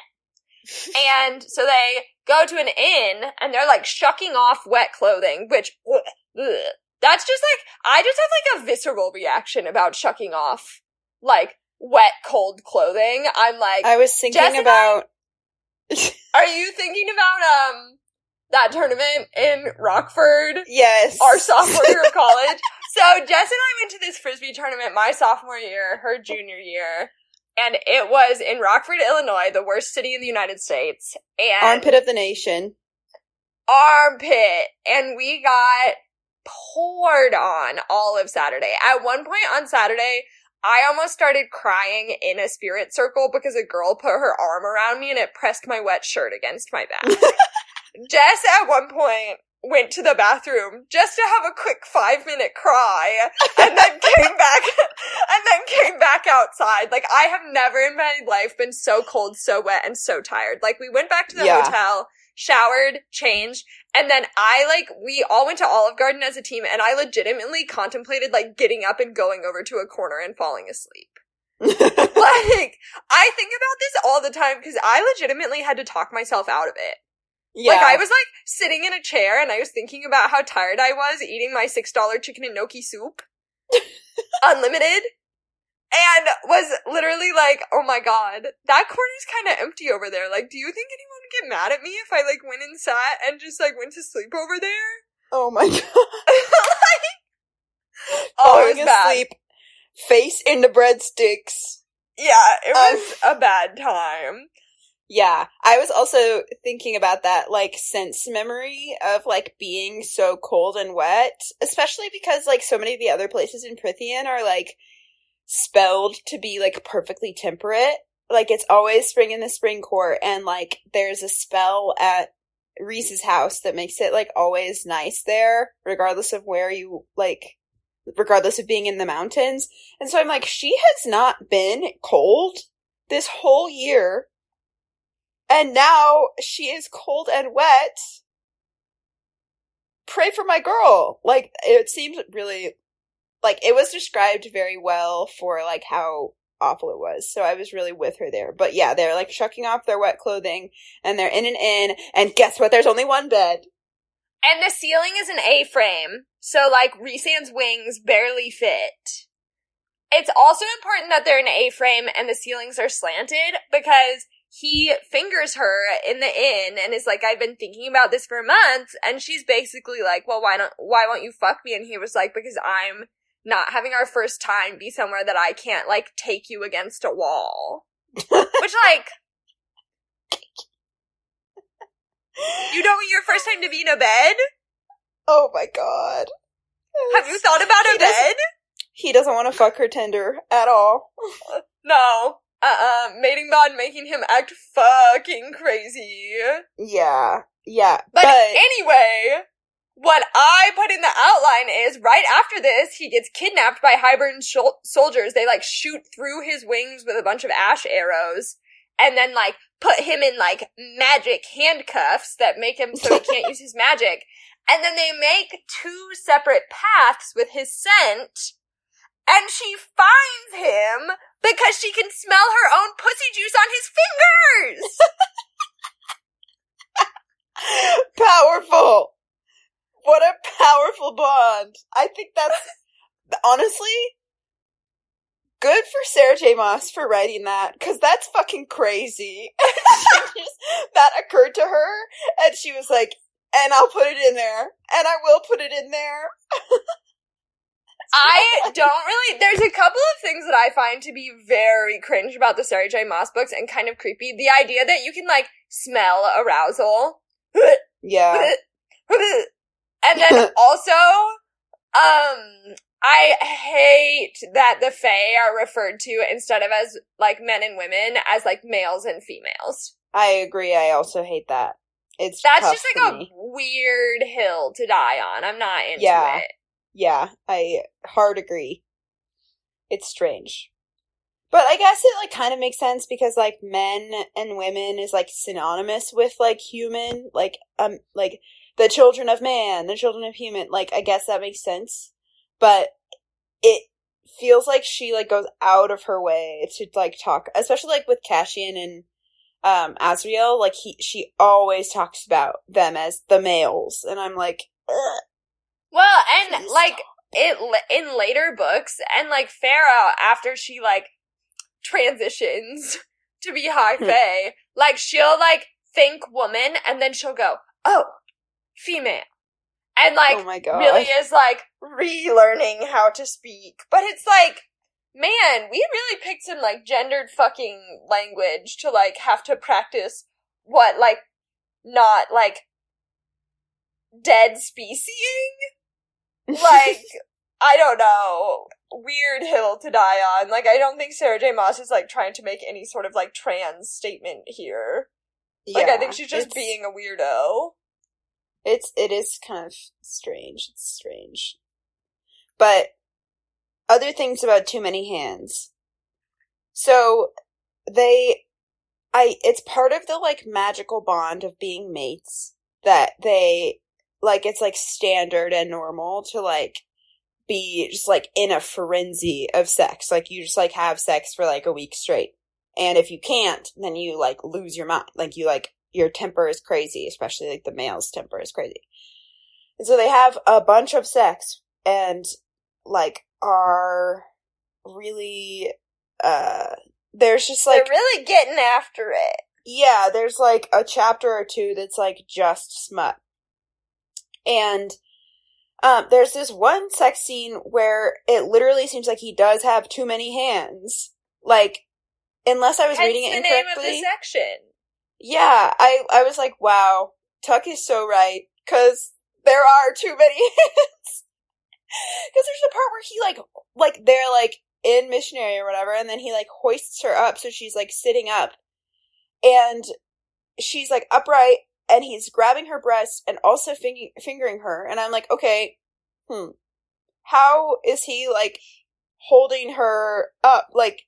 And so they go to an inn and they're like shucking off wet clothing, which ugh, ugh. that's just like I just have like a visceral reaction about shucking off like wet cold clothing. I'm like, I was thinking about. are you thinking about um that tournament in Rockford yes. our sophomore year of college? So Jess and I went to this frisbee tournament my sophomore year, her junior year, and it was in Rockford, Illinois, the worst city in the United States. And Armpit of the nation. armpit, and we got poured on all of Saturday. At one point on Saturday, I almost started crying in a spirit circle because a girl put her arm around me and it pressed my wet shirt against my back. Jess at one point went to the bathroom just to have a quick five minute cry and then came back and then came back outside. Like I have never in my life been so cold, so wet, and so tired. Like we went back to the Yeah. hotel, showered, changed, and then I like we all went to Olive Garden as a team and I legitimately contemplated like getting up and going over to a corner and falling asleep. Like I think about this all the time because I legitimately had to talk myself out of it. Yeah. Like I was like sitting in a chair and I was thinking about how tired I was eating my six dollar chicken and gnocchi soup. Unlimited. and was literally like, "Oh my god, that corner's kind of empty over there. Like, do you think anyone would get mad at me if I like went and sat and just like went to sleep over there?" Oh my god. like, oh, Falling it was bad. asleep, face in the breadsticks. Yeah, it um, was a bad time. Yeah, I was also thinking about that, like, sense memory of, like, being so cold and wet, especially because, like, so many of the other places in Prythian are, like, spelled to be, like, perfectly temperate. Like, it's always spring in the spring court, and, like, there's a spell at Rhys's house that makes it, like, always nice there, regardless of where you, like, regardless of being in the mountains. And so I'm like, she has not been cold this whole year and now she is cold and wet. Pray for my girl. Like, it seems really, like, it was described very well for, like, how awful it was. So I was really with her there. But yeah, they're, like, shucking off their wet clothing, and they're in an inn, and guess what? There's only one bed. And the ceiling is an A-frame, so like Rhysand's wings barely fit. It's also important that they're an A-frame and the ceilings are slanted because he fingers her in the inn and is like, I've been thinking about this for months. And she's basically like, well, why don't, why won't you fuck me? And he was like, because I'm not having our first time be somewhere that I can't like take you against a wall. Which like, you don't want your first time to be in a bed? Oh my god. Have you thought about He a doesn't- bed? He doesn't want to fuck her tender at all. No. Uh-uh. Mating bond making him act fucking crazy. Yeah. Yeah. But, But, anyway, what I put in the outline is right after this, he gets kidnapped by Hybern shol- soldiers. They like shoot through his wings with a bunch of ash arrows and then like put him in like magic handcuffs that make him so he can't use his magic. And then they make two separate paths with his scent. And she finds him because she can smell her own pussy juice on his fingers. powerful. What a powerful bond. I think that's honestly good for Sarah J. Maas for writing that because that's fucking crazy. Just- that occurred to her, and she was like, "And I'll put it in there, and I will put it in there." I don't really. There's a couple of things that I find to be very cringe about the Sarah J. Maas books and kind of creepy. The idea that you can like smell arousal, Yeah, and then also, um, I hate that the Fae are referred to instead of as like men and women as like males and females. I agree. I also hate that. It's That's just like a me. weird hill to die on. I'm not into Yeah. it. Yeah, I hard agree. It's strange. But I guess it like kind of makes sense because like men and women is like synonymous with like human, like um like the children of man, the children of human. Like I guess that makes sense. But it feels like she like goes out of her way to like talk, especially like with Cassian and um Azriel, like he she always talks about them as the males and I'm like Ugh, Well, and please like stop. it in later books and like Feyre after she like transitions to be high Hmm. fae, like she'll like think woman and then she'll go, "Oh, female." And like oh my god. really is like relearning how to speak. But it's like man, we really picked some like gendered fucking language to like have to practice what like not like dead speciesing like I don't know, weird hill to die on. Like I don't think Sarah J. Maas is like trying to make any sort of like trans statement here. Like I think she's just being a weirdo. It's it is kind of strange. It's strange. But other things about too many hands. So they I it's part of the like magical bond of being mates that they like it's like standard and normal to like be just like in a frenzy of sex. Like you just like have sex for like a week straight. And if you can't, then you like lose your mind. Like you like your temper is crazy, especially like the male's temper is crazy. And so they have a bunch of sex and like are really uh there's just like They're really getting after it. yeah, there's like a chapter or two that's like just smut. And um there's this one sex scene where it literally seems like he does have too many hands. Like unless I was Hence reading it the name of incorrectly. the section. Yeah, I I was like, wow, Tuck is so right because there are too many hands. Because there's a part where he like like they're like in missionary or whatever, and then he like hoists her up so she's like sitting up, and she's like upright, and he's grabbing her breast and also fing- fingering her, and I'm like, okay, hmm, how is he like holding her up? Like,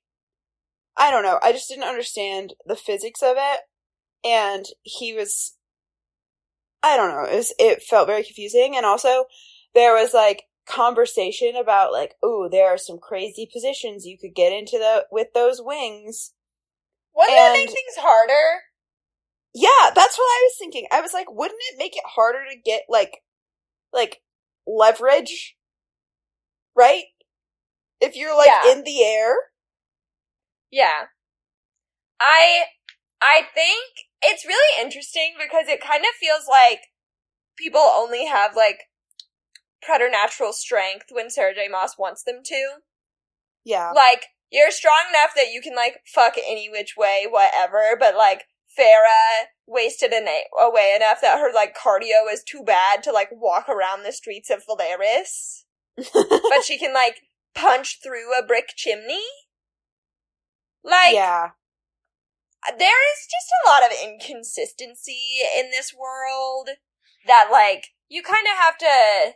I don't know. I just didn't understand the physics of it and he was I don't know, it was it felt very confusing and also there was like conversation about like, oh, there are some crazy positions you could get into the with those wings. Wouldn't that make things harder? Yeah, that's what I was thinking. I was like, wouldn't it make it harder to get like like leverage? Right? If you're like Yeah. in the air? Yeah. I I think it's really interesting because it kind of feels like people only have like preternatural strength when Sarah J. Maas wants them to. Yeah. Like, you're strong enough that you can like fuck any which way, whatever, but like Feyre wasted an away enough that her like cardio is too bad to like walk around the streets of Velaris. but she can like punch through a brick chimney. Like, yeah. there is just a lot of inconsistency in this world that like you kind of have to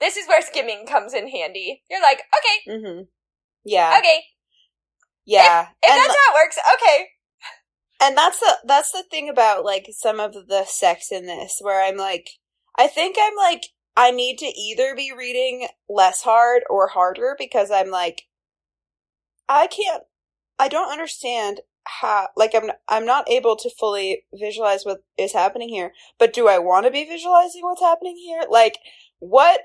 this is where skimming comes in handy you're like okay Mhm. Yeah. okay Yeah. if And that's how it works okay and that's the that's the thing about like some of the sex in this where i'm like i think i'm like i need to either be reading less hard or harder because i'm like i can't i don't understand how like i'm i'm not able to fully visualize what is happening here but do i want to be visualizing what's happening here? Like what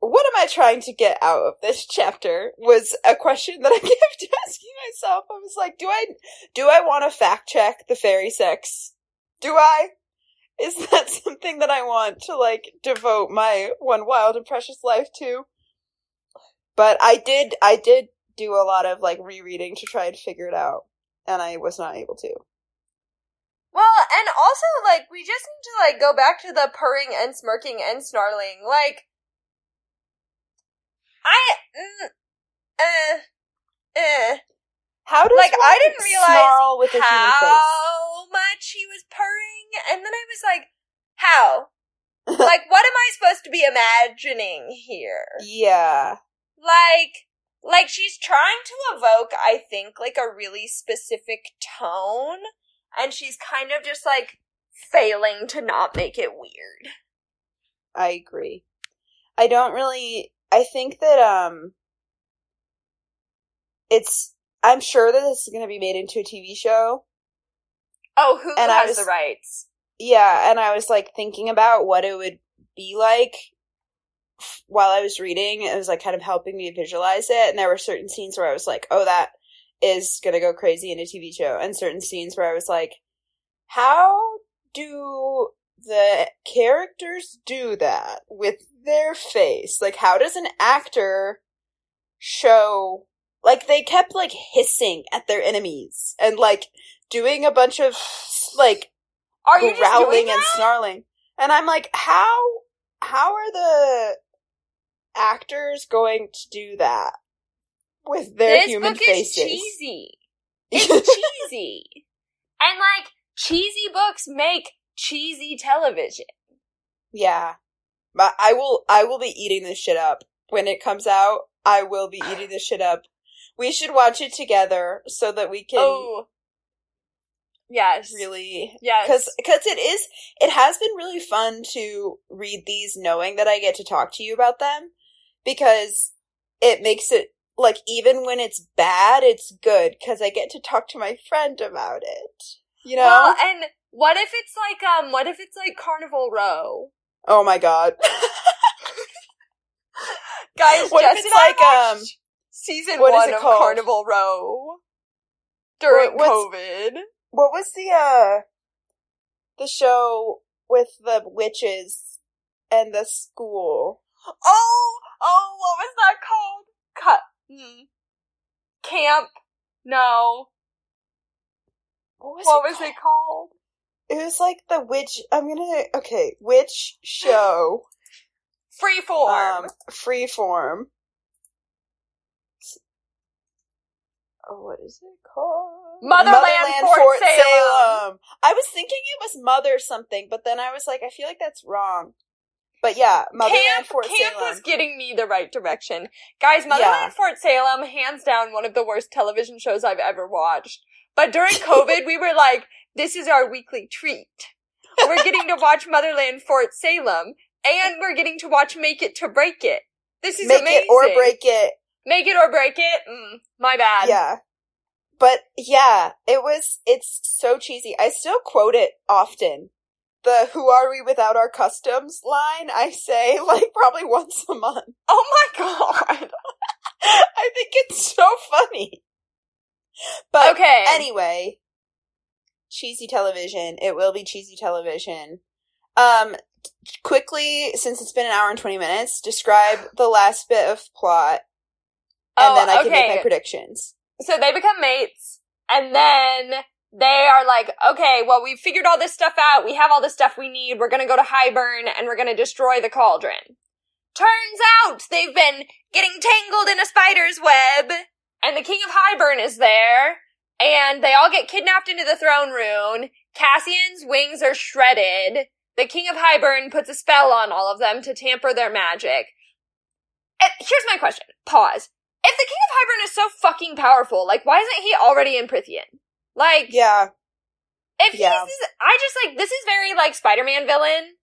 what am I trying to get out of this chapter was a question that I kept asking myself. I was like, do I do I want to fact check the fairy sex? Do I? Is that something that I want to like devote my one wild and precious life to? But I did I did do a lot of like rereading to try and figure it out and I was not able to. well and also like we just need to like go back to the purring and smirking and snarling like i mm, uh uh How does Like, I didn't realize with how much he was purring, and then I was like, how? like, what am I supposed to be imagining here? Yeah. Like, like she's trying to evoke, I think, like a really specific tone, and she's kind of just like failing to not make it weird. I agree. I don't really I think that um it's I'm sure that this is going to be made into a TV show. Oh, who And has was- the rights? Yeah, and I was like thinking about what it would be like while I was reading. It was like kind of helping me visualize it, and there were certain scenes where I was like, "Oh, that is going to go crazy in a TV show," and certain scenes where I was like, "How do the characters do that with their face? Like, how does an actor show?" Like they kept like hissing at their enemies and like doing a bunch of like Are you growling and snarling. And I'm like, how how are the actors going to do that with their this human book faces? is cheesy. It's cheesy. And like cheesy books make cheesy television. yeah. But I will I will be eating this shit up. When it comes out, I will be eating this shit up. We should watch it together so that we can Oh. Yes. really Yes. because because it is it has been really fun to read these knowing that I get to talk to you about them because it makes it like even when it's bad it's good because I get to talk to my friend about it you know Well, and what if it's like um what if it's like Carnival Row? Oh my god Guys, What if Jess it's and I like, um, season what is one it of called? Carnival Row during What- COVID. What was the uh the show with the witches and the school? Oh, oh, what was that called? Cut. Hmm. Camp. No. What was, what it, was called? it called? It was like the witch. I'm gonna okay, witch show. Freeform. um, freeform. Oh, what is it called? Motherland Fort Salem. I was thinking it was Mother something, but then I was like, I feel like that's wrong. But yeah, Motherland Camp, Fort Camp Salem. was getting me the right direction. Guys, Motherland Yeah. Fort Salem, hands down, one of the worst television shows I've ever watched. But during COVID, we were like, this is our weekly treat. We're getting to watch Motherland Fort Salem, and we're getting to watch Make It to Break It. This is amazing. Make amazing. it or break it. Make it or break it. Mm, my bad. Yeah. But yeah, it was, it's so cheesy. I still quote it often. The who are we without our customs line, I say like probably once a month. Oh my god. I think it's so funny. But Okay. anyway, cheesy television. It will be cheesy television. Um, quickly, since it's been an hour and 20 minutes, describe the last bit of plot. And Oh, then I can make my predictions. so they become mates, and then they are like, okay, well, we've figured all this stuff out. We have all the stuff we need. We're gonna go to Hybern and we're gonna destroy the cauldron. Turns out they've been getting tangled in a spider's web, and the king of Hybern is there, and they all get kidnapped into the throne room. Cassian's wings are shredded. The king of Hybern puts a spell on all of them to tamper their magic. And here's my question. Pause. If the king of Hybern is so fucking powerful, like, why isn't he already in Prythian? Like, Yeah. if he's, Yeah. I just like, this is very like Spider-Man villain,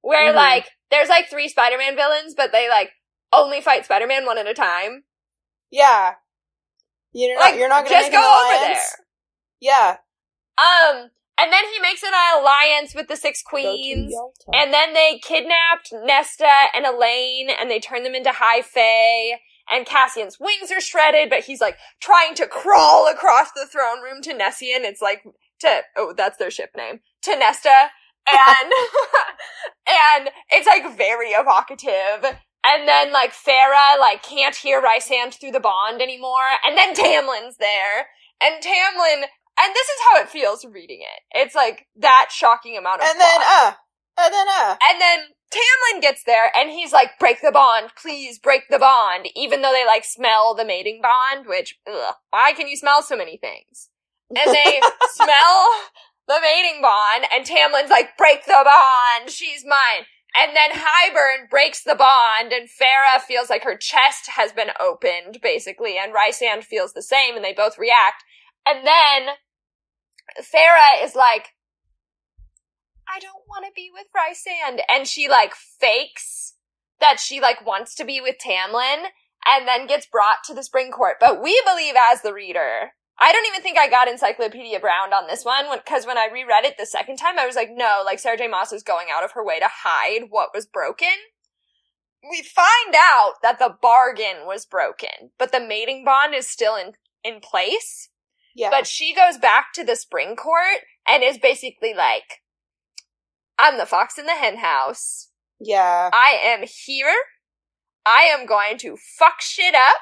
where Mhm. like, there's like three Spider-Man villains, but they like only fight Spider-Man one at a time. Yeah. You're not, Like, you're not gonna just make an go over there. Yeah. Um, and then he makes an alliance with the Six Queens. And then they kidnapped Nesta and Elain and they turn them into High Fae. And Cassian's wings are shredded, but he's like trying to crawl across the throne room to Nessian. It's like to, oh, that's their ship name. To Nesta. And, and it's like very evocative. And then like Feyre like can't hear Rhysand through the bond anymore. And then Tamlin's there. And Tamlin, and this is how it feels reading it. It's like that shocking amount of and then, uh, and then, uh. And then Tamlin gets there and he's like, break the bond, please break the bond, even though they like smell the mating bond, which, ugh, why can you smell so many things? And they smell the mating bond and Tamlin's like, break the bond, she's mine. And then Hybern breaks the bond and Feyre feels like her chest has been opened, basically, and Rhysand feels the same and they both react. And then Feyre is like, I don't want to be with Rhysand. And she like fakes that she like wants to be with Tamlin and then gets brought to the spring court. But we believe as the reader. I don't even think I got Encyclopedia Brown on this one because when I reread it the second time, I was like, no, like Sarah J. Maas is going out of her way to hide what was broken. We find out that the bargain was broken, but the mating bond is still in, in place. Yeah. But she goes back to the spring court and is basically like, I'm the fox in the hen house. yeah. I am here. I am going to fuck shit up.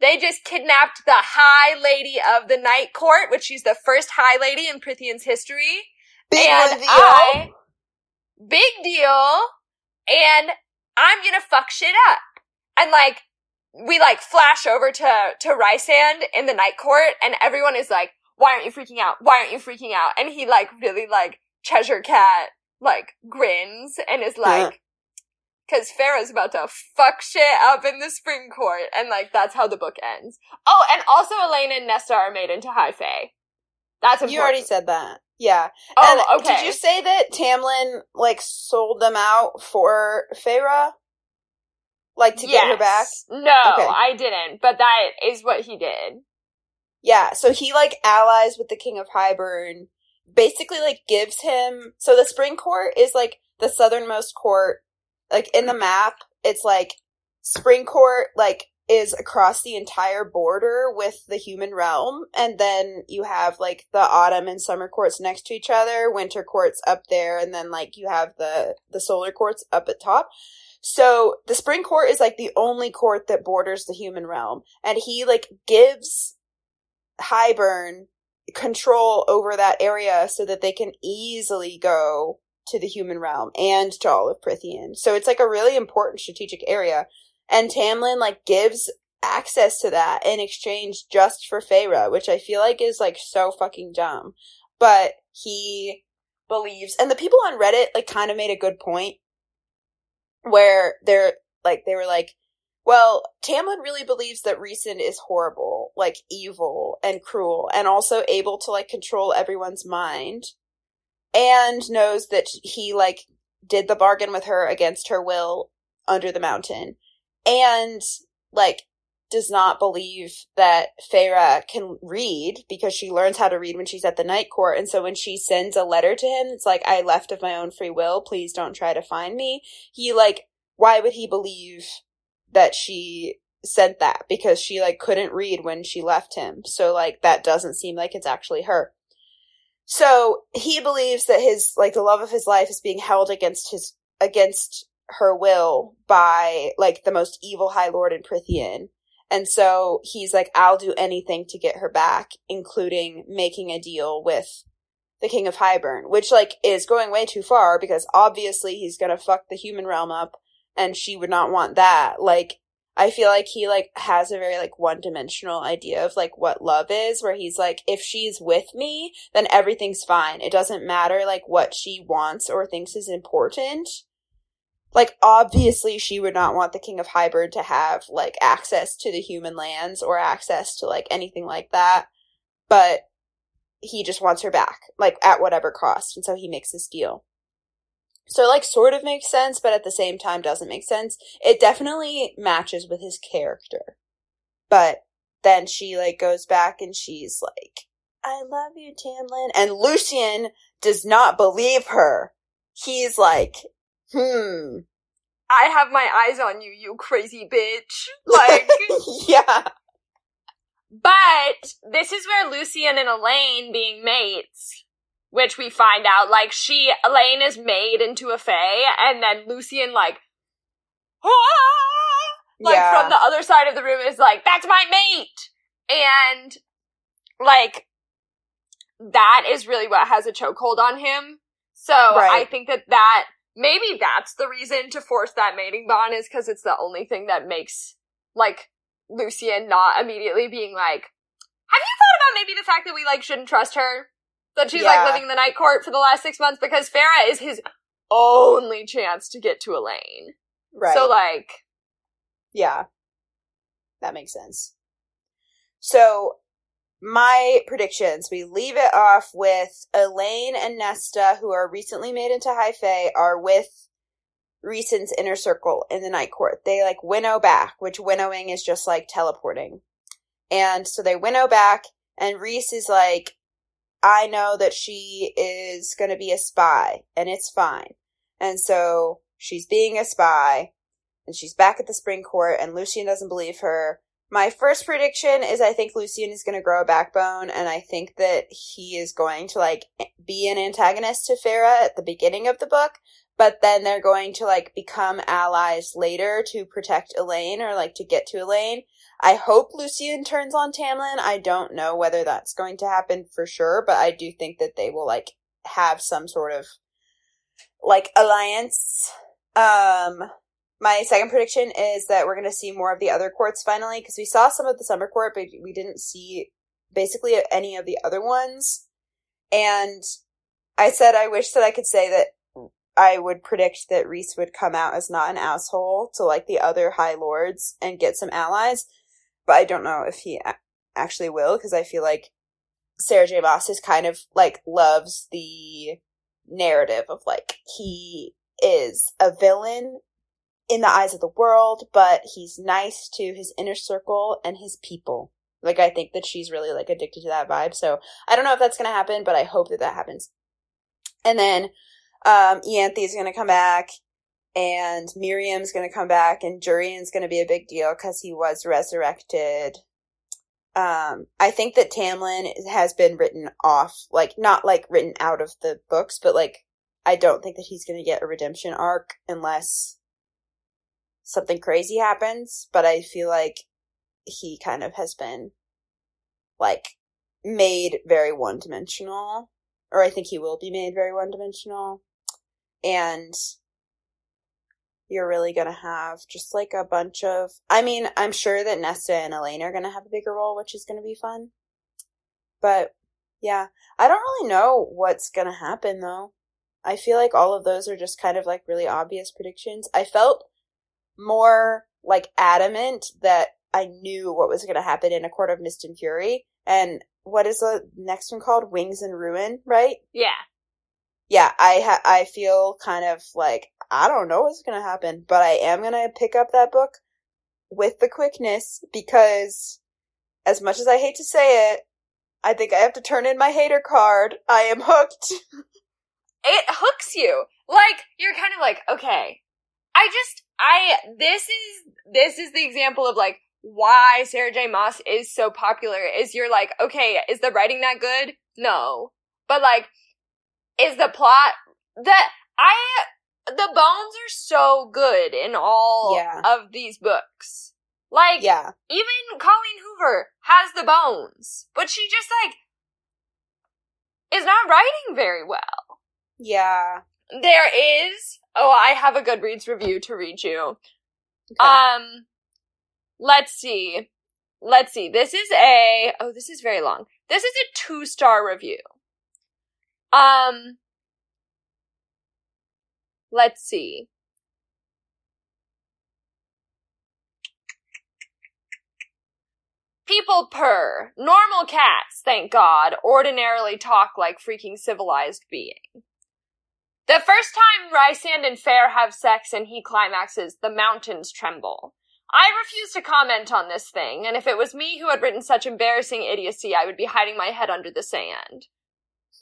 They just kidnapped the High Lady of the Night Court, which she's the first High Lady in Prythian's history. Big and reveal. I, big deal, and I'm gonna fuck shit up. And like, we like flash over to, to Rhysand in the night court and everyone is like, why aren't you freaking out? Why aren't you freaking out? And he like really like Cheshire Cat like grins and is like, cause Feyre's about to fuck shit up in the spring court. And like, that's how the book ends. Oh, and also Elain and Nesta are made into High Fae. That's important. You already said that. Yeah. Oh, And okay. Did you say that Tamlin like sold them out for Feyre? Like to get her back? No, Okay. I didn't, but that is what he did. Yeah. So he like allies with the King of Hybern. Basically, like gives him. So the Spring Court is like the southernmost court. Like in the map, it's like Spring Court like is across the entire border with the human realm and then you have like the autumn and summer courts next to each other winter courts up there and then like you have the the solar courts up at top. So the spring court is like the only court that borders the human realm and he like gives Hybern control over that area so that they can easily go to the human realm and to all of Prythian. So it's like a really important strategic area. And Tamlin like gives access to that in exchange just for Feyre, which I feel like is like so fucking dumb. But he believes and the people on Reddit like kind of made a good point where they're like they were like well, Tamlin really believes that Rhysand is horrible, like evil and cruel, and also able to like control everyone's mind. And knows that he like did the bargain with her against her will under the mountain. And like does not believe that Feyre can read because she learns how to read when she's at the night court. And so when she sends a letter to him, it's like, I left of my own free will. Please don't try to find me. He like, why would he believe that she sent that because she like couldn't read when she left him. So like that doesn't seem like it's actually her. So he believes that his like the love of his life is being held against his against her will by like the most evil high lord in Prythian. And so he's like, I'll do anything to get her back, including making a deal with the King of Hybern, which like is going way too far because obviously he's gonna fuck the human realm up and she would not want that. Like, I feel like he like has a very like one dimensional idea of like what love is where he's like if she's with me then everything's fine. It doesn't matter like what she wants or thinks is important. Like obviously she would not want the king of Hybern to have like access to the human lands or access to like anything like that. But he just wants her back like at whatever cost and so he makes this deal. So it like sort of makes sense, but at the same time doesn't make sense. It definitely matches with his character. But then she like goes back and she's like, I love you, Tamlin. And Lucien does not believe her. He's like, hmm. I have my eyes on you, you crazy bitch. Like, yeah. But this is where Lucien and Elain being mates which we find out like she Elain is made into a fae, and then Lucien like, ah! like Yeah. from the other side of the room is like, that's my mate, and like that is really what has a chokehold on him. So I think that that maybe that's the reason to force that mating bond is because it's the only thing that makes like Lucien not immediately being like, have you thought about maybe the fact that we like shouldn't trust her? That she's Yeah. like living in the night court for the last six months because Feyre is his only chance to get to Elain. Right. So like, Yeah. That makes sense. So, my predictions, we leave it off with Elain and Nesta, who are recently made into High Fae, are with Rhysand's inner circle in the Night Court. They like winnow back, which winnowing is just like teleporting. And so they winnow back, and Rhys is like, I know that she is going to be a spy, and it's fine. And so she's being a spy, and she's back at the spring court and Lucien doesn't believe her. My first prediction is I think Lucien is going to grow a backbone and I think that he is going to like be an antagonist to Feyre at the beginning of the book, but then they're going to like become allies later to protect Elain or like to get to Elain. I hope Lucien turns on Tamlin. I don't know whether that's going to happen for sure, but I do think that they will like have some sort of like alliance. Um my second prediction is that we're going to see more of the other courts finally because we saw some of the summer court, but we didn't see basically any of the other ones. And I said I wish that I could say that I would predict that Rhys would come out as not an asshole to like the other high lords and get some allies, but I don't know if he a- actually will because I feel like Sarah J. Maas is kind of like loves the narrative of like he is a villain in the eyes of the world, but he's nice to his inner circle and his people. Like I think that she's really like addicted to that vibe. So I don't know if that's gonna happen, but I hope that that happens. And then um Ianthe is gonna come back, and Miryam's gonna come back, and Jurian's gonna be a big deal because he was resurrected. Um, I think that Tamlin has been written off, like not like written out of the books, but like I don't think that he's gonna get a redemption arc unless something crazy happens. But I feel like he kind of has been like made very one dimensional, or I think he will be made very one dimensional, and you're really gonna have just like a bunch of I mean, I'm sure that Nesta and Elain are gonna have a bigger role, which is gonna be fun. But yeah. I don't really know what's gonna happen though. I feel like all of those are just kind of like really obvious predictions. I felt more like adamant that I knew what was gonna happen in A Court of Mist and Fury. And what is the next one called? Wings and Ruin, right? Yeah. Yeah, I ha- I feel kind of like I don't know what's going to happen, but I am going to pick up that book with the quickness because as much as I hate to say it, I think I have to turn in my hater card. I am hooked. it hooks you. Like, you're kind of like, okay, I just, I, this is, this is the example of like, why Sarah J Maas is so popular is you're like, okay, is the writing that good? No. But like, is the plot that I the bones are so good in all Yeah. of these books. Like, yeah. even Colleen Hoover has the bones, but she just like is not writing very well. Yeah. There is, oh, I have a Goodreads review to read you. Okay. Um, let's see. Let's see. This is a, oh, this is very long. This is a two star review. Um, let's see. People purr. Normal cats, thank God, ordinarily talk like freaking civilized being. The first time Rhysand and Feyre have sex and he climaxes, the mountains tremble. I refuse to comment on this thing, and if it was me who had written such embarrassing idiocy, I would be hiding my head under the sand.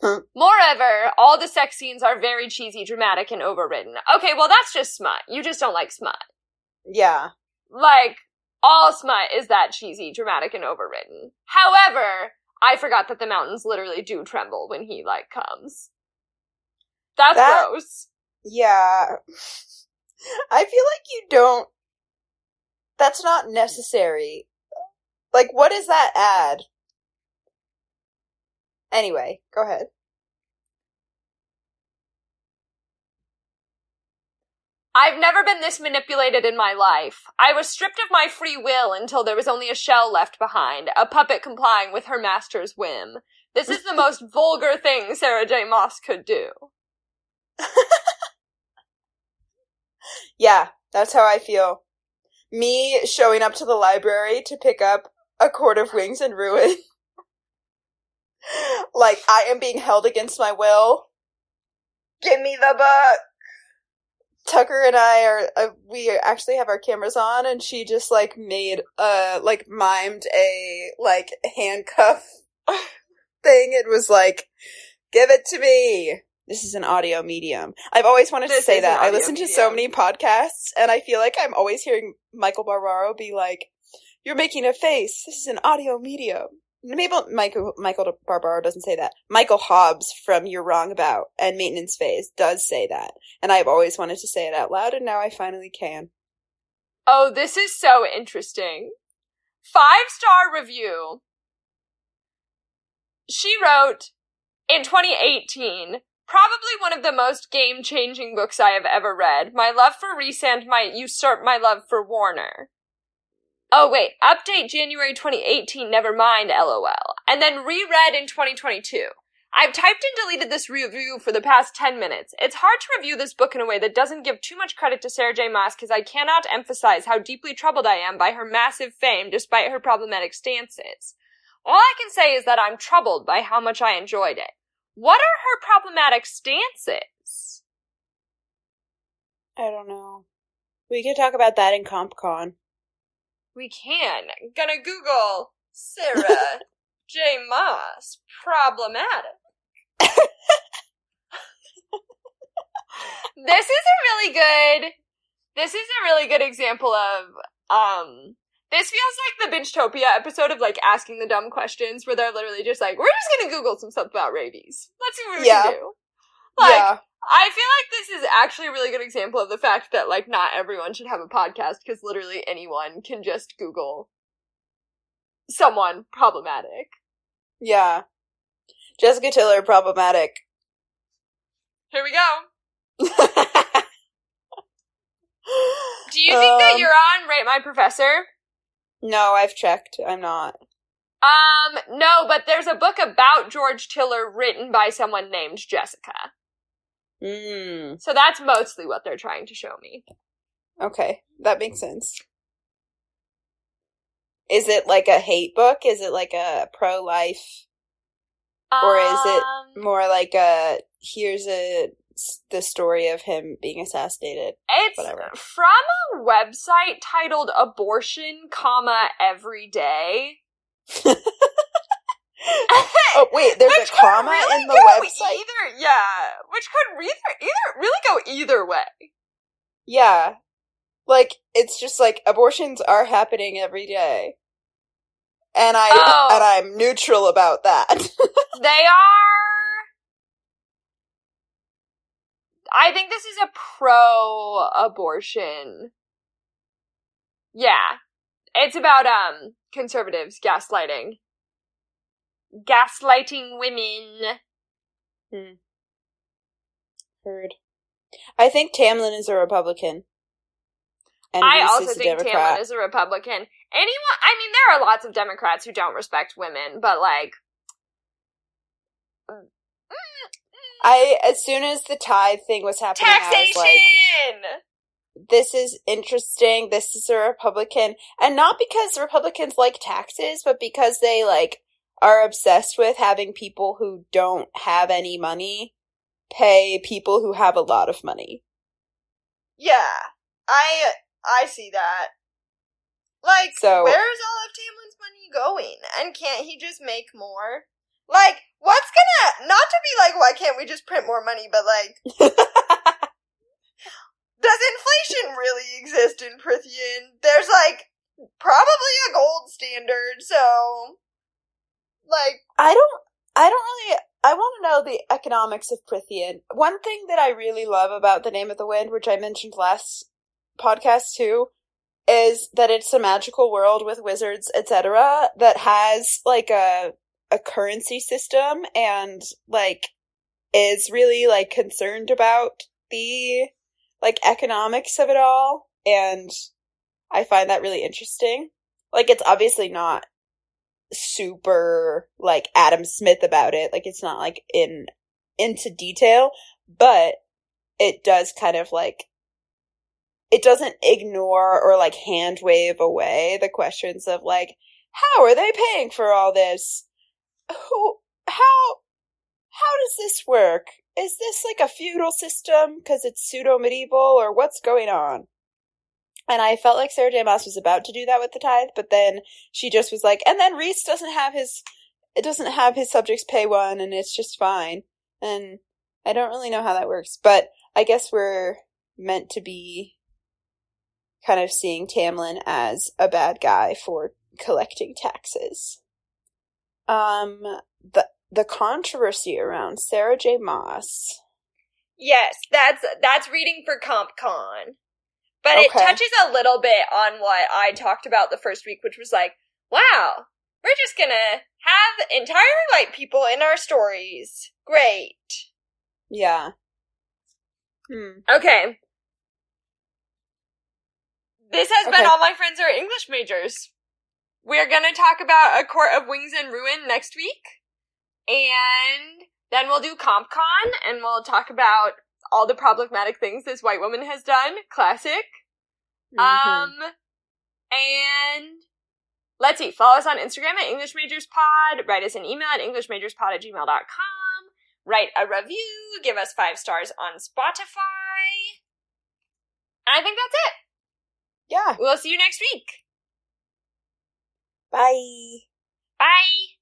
Moreover, all the sex scenes are very cheesy, dramatic, and overwritten. Okay, well that's just smut. You just don't like smut. yeah. Like, all smut is that cheesy, dramatic, and overwritten. However, I forgot that the mountains literally do tremble when he, like, comes. That's That- gross. Yeah. I feel like you don't that's not necessary. Like what does that add? Anyway, go ahead. I've never been this manipulated in my life. I was stripped of my free will until there was only a shell left behind, a puppet complying with her master's whim. This is the most vulgar thing Sarah J. Maas could do. Yeah, that's how I feel. Me showing up to the library to pick up a Court of Wings and Ruin. Like, I am being held against my will. Give me the book! Tucker and I are, uh, we actually have our cameras on and she just like made, a like mimed a, like, handcuff thing. It was like, give it to me. This is an audio medium. I've always wanted This to say that. I listen to so many podcasts and I feel like I'm always hearing Michael Barbaro be like, you're making a face. This is an audio medium. Maybe Michael, Michael Barbaro doesn't say that. Michael Hobbs from You're Wrong About and Maintenance Phase does say that. And I've always wanted to say it out loud and now I finally can. Oh, this is so interesting. Five star review. She wrote in 2018, probably one of the most game changing books I have ever read. My love for Rhysand might usurp my love for Warner. Oh wait, update January 2018, never mind, lol. And then reread in 2022. I've typed and deleted this review for the past 10 minutes. It's hard to review this book in a way that doesn't give too much credit to Sarah J. Maas because I cannot emphasize how deeply troubled I am by her massive fame despite her problematic stances. All I can say is that I'm troubled by how much I enjoyed it. What are her problematic stances? I don't know. We could talk about that in CompCon. We can. Gonna Google Sarah J. Maas problematic. this is a really good This is a really good example of um this feels like the Bingetopia episode of like asking the dumb questions where they're literally just like, We're just gonna Google some stuff about rabies. Let's see what we Yeah. can do. Like yeah. I feel like this is actually a really good example of the fact that like not everyone should have a podcast because literally anyone can just Google someone problematic. Yeah. Jessica Tiller problematic. Here we go. Do you think that Um, you're on Rate My Professor? No, I've checked. I'm not. Um, no, but there's a book about George Tiller written by someone named Jessica. Mm. So that's mostly what they're trying to show me. Okay, that makes sense. Is it like a hate book? Is it like a pro life? Or is it Um, More like a here's a the story of him being assassinated. It's whatever. from a website titled Abortion, comma every day. Oh wait, there's Which a comma really in the website. Either, yeah, which could either, either really go either way. Yeah. Like it's just like abortions are happening every day. And I Oh. and I'm neutral about that. They are. I think this is a pro abortion. Yeah. It's about um conservatives gaslighting. Gaslighting women. Hmm. Heard. I think Tamlin is a Republican. And I Rhys also is think Democrat. Tamlin is a Republican. Anyone I mean there are lots of Democrats who don't respect women, but like mm, I mm. as soon as the tithe thing was happening, I was taxation. like, this is interesting. This is a Republican. And not because Republicans like taxes, but because they like are obsessed with having people who don't have any money pay people who have a lot of money. Yeah, I I see that. Like, So- where's all of Tamlin's money going? And can't he just make more? Like, what's gonna not to be like, why can't we just print more money? But like, does inflation really exist in Prythian? There's like probably a gold standard, so like, I don't I don't really I want to know the economics of Prythian. One thing that I really love about the name of the wind, which I mentioned last podcast too, is that it's a magical world with wizards, etc., that has like a a currency system and like is really like concerned about the like economics of it all and I find that really interesting. Like it's obviously not super like Adam Smith about it. Like it's not like in into detail, but it does kind of like it doesn't ignore or like hand wave away the questions of like how are they paying for all this? Who how how does this work? Is this like a feudal system because it's pseudo medieval or what's going on? And I felt like Sarah J. Maas was about to do that with the tithe, but then she just was like, and then Rhys doesn't have his, it doesn't have his subjects pay one, and it's just fine. And I don't really know how that works, but I guess we're meant to be kind of seeing Tamlin as a bad guy for collecting taxes. Um, the the controversy around Sarah J. Maas. yes, that's that's reading for CompCon. But it touches a little bit on what I talked about the first week, which was like, wow, we're just gonna have entirely white people in our stories. Great. Yeah. Hmm. Okay. This has been All My Friends Are English Majors. We're gonna talk about A Court of Wings and Ruin next week. And then we'll do CompCon and we'll talk about all the problematic things this white woman has done. Classic. Mhm. Um, and let's see. Follow us on Instagram at English Majors Pod. Write us an email at EnglishMajorsPod at gmail.com. Write a review. Give us five stars on Spotify. And I think that's it. yeah. We'll see you next week. Bye. Bye.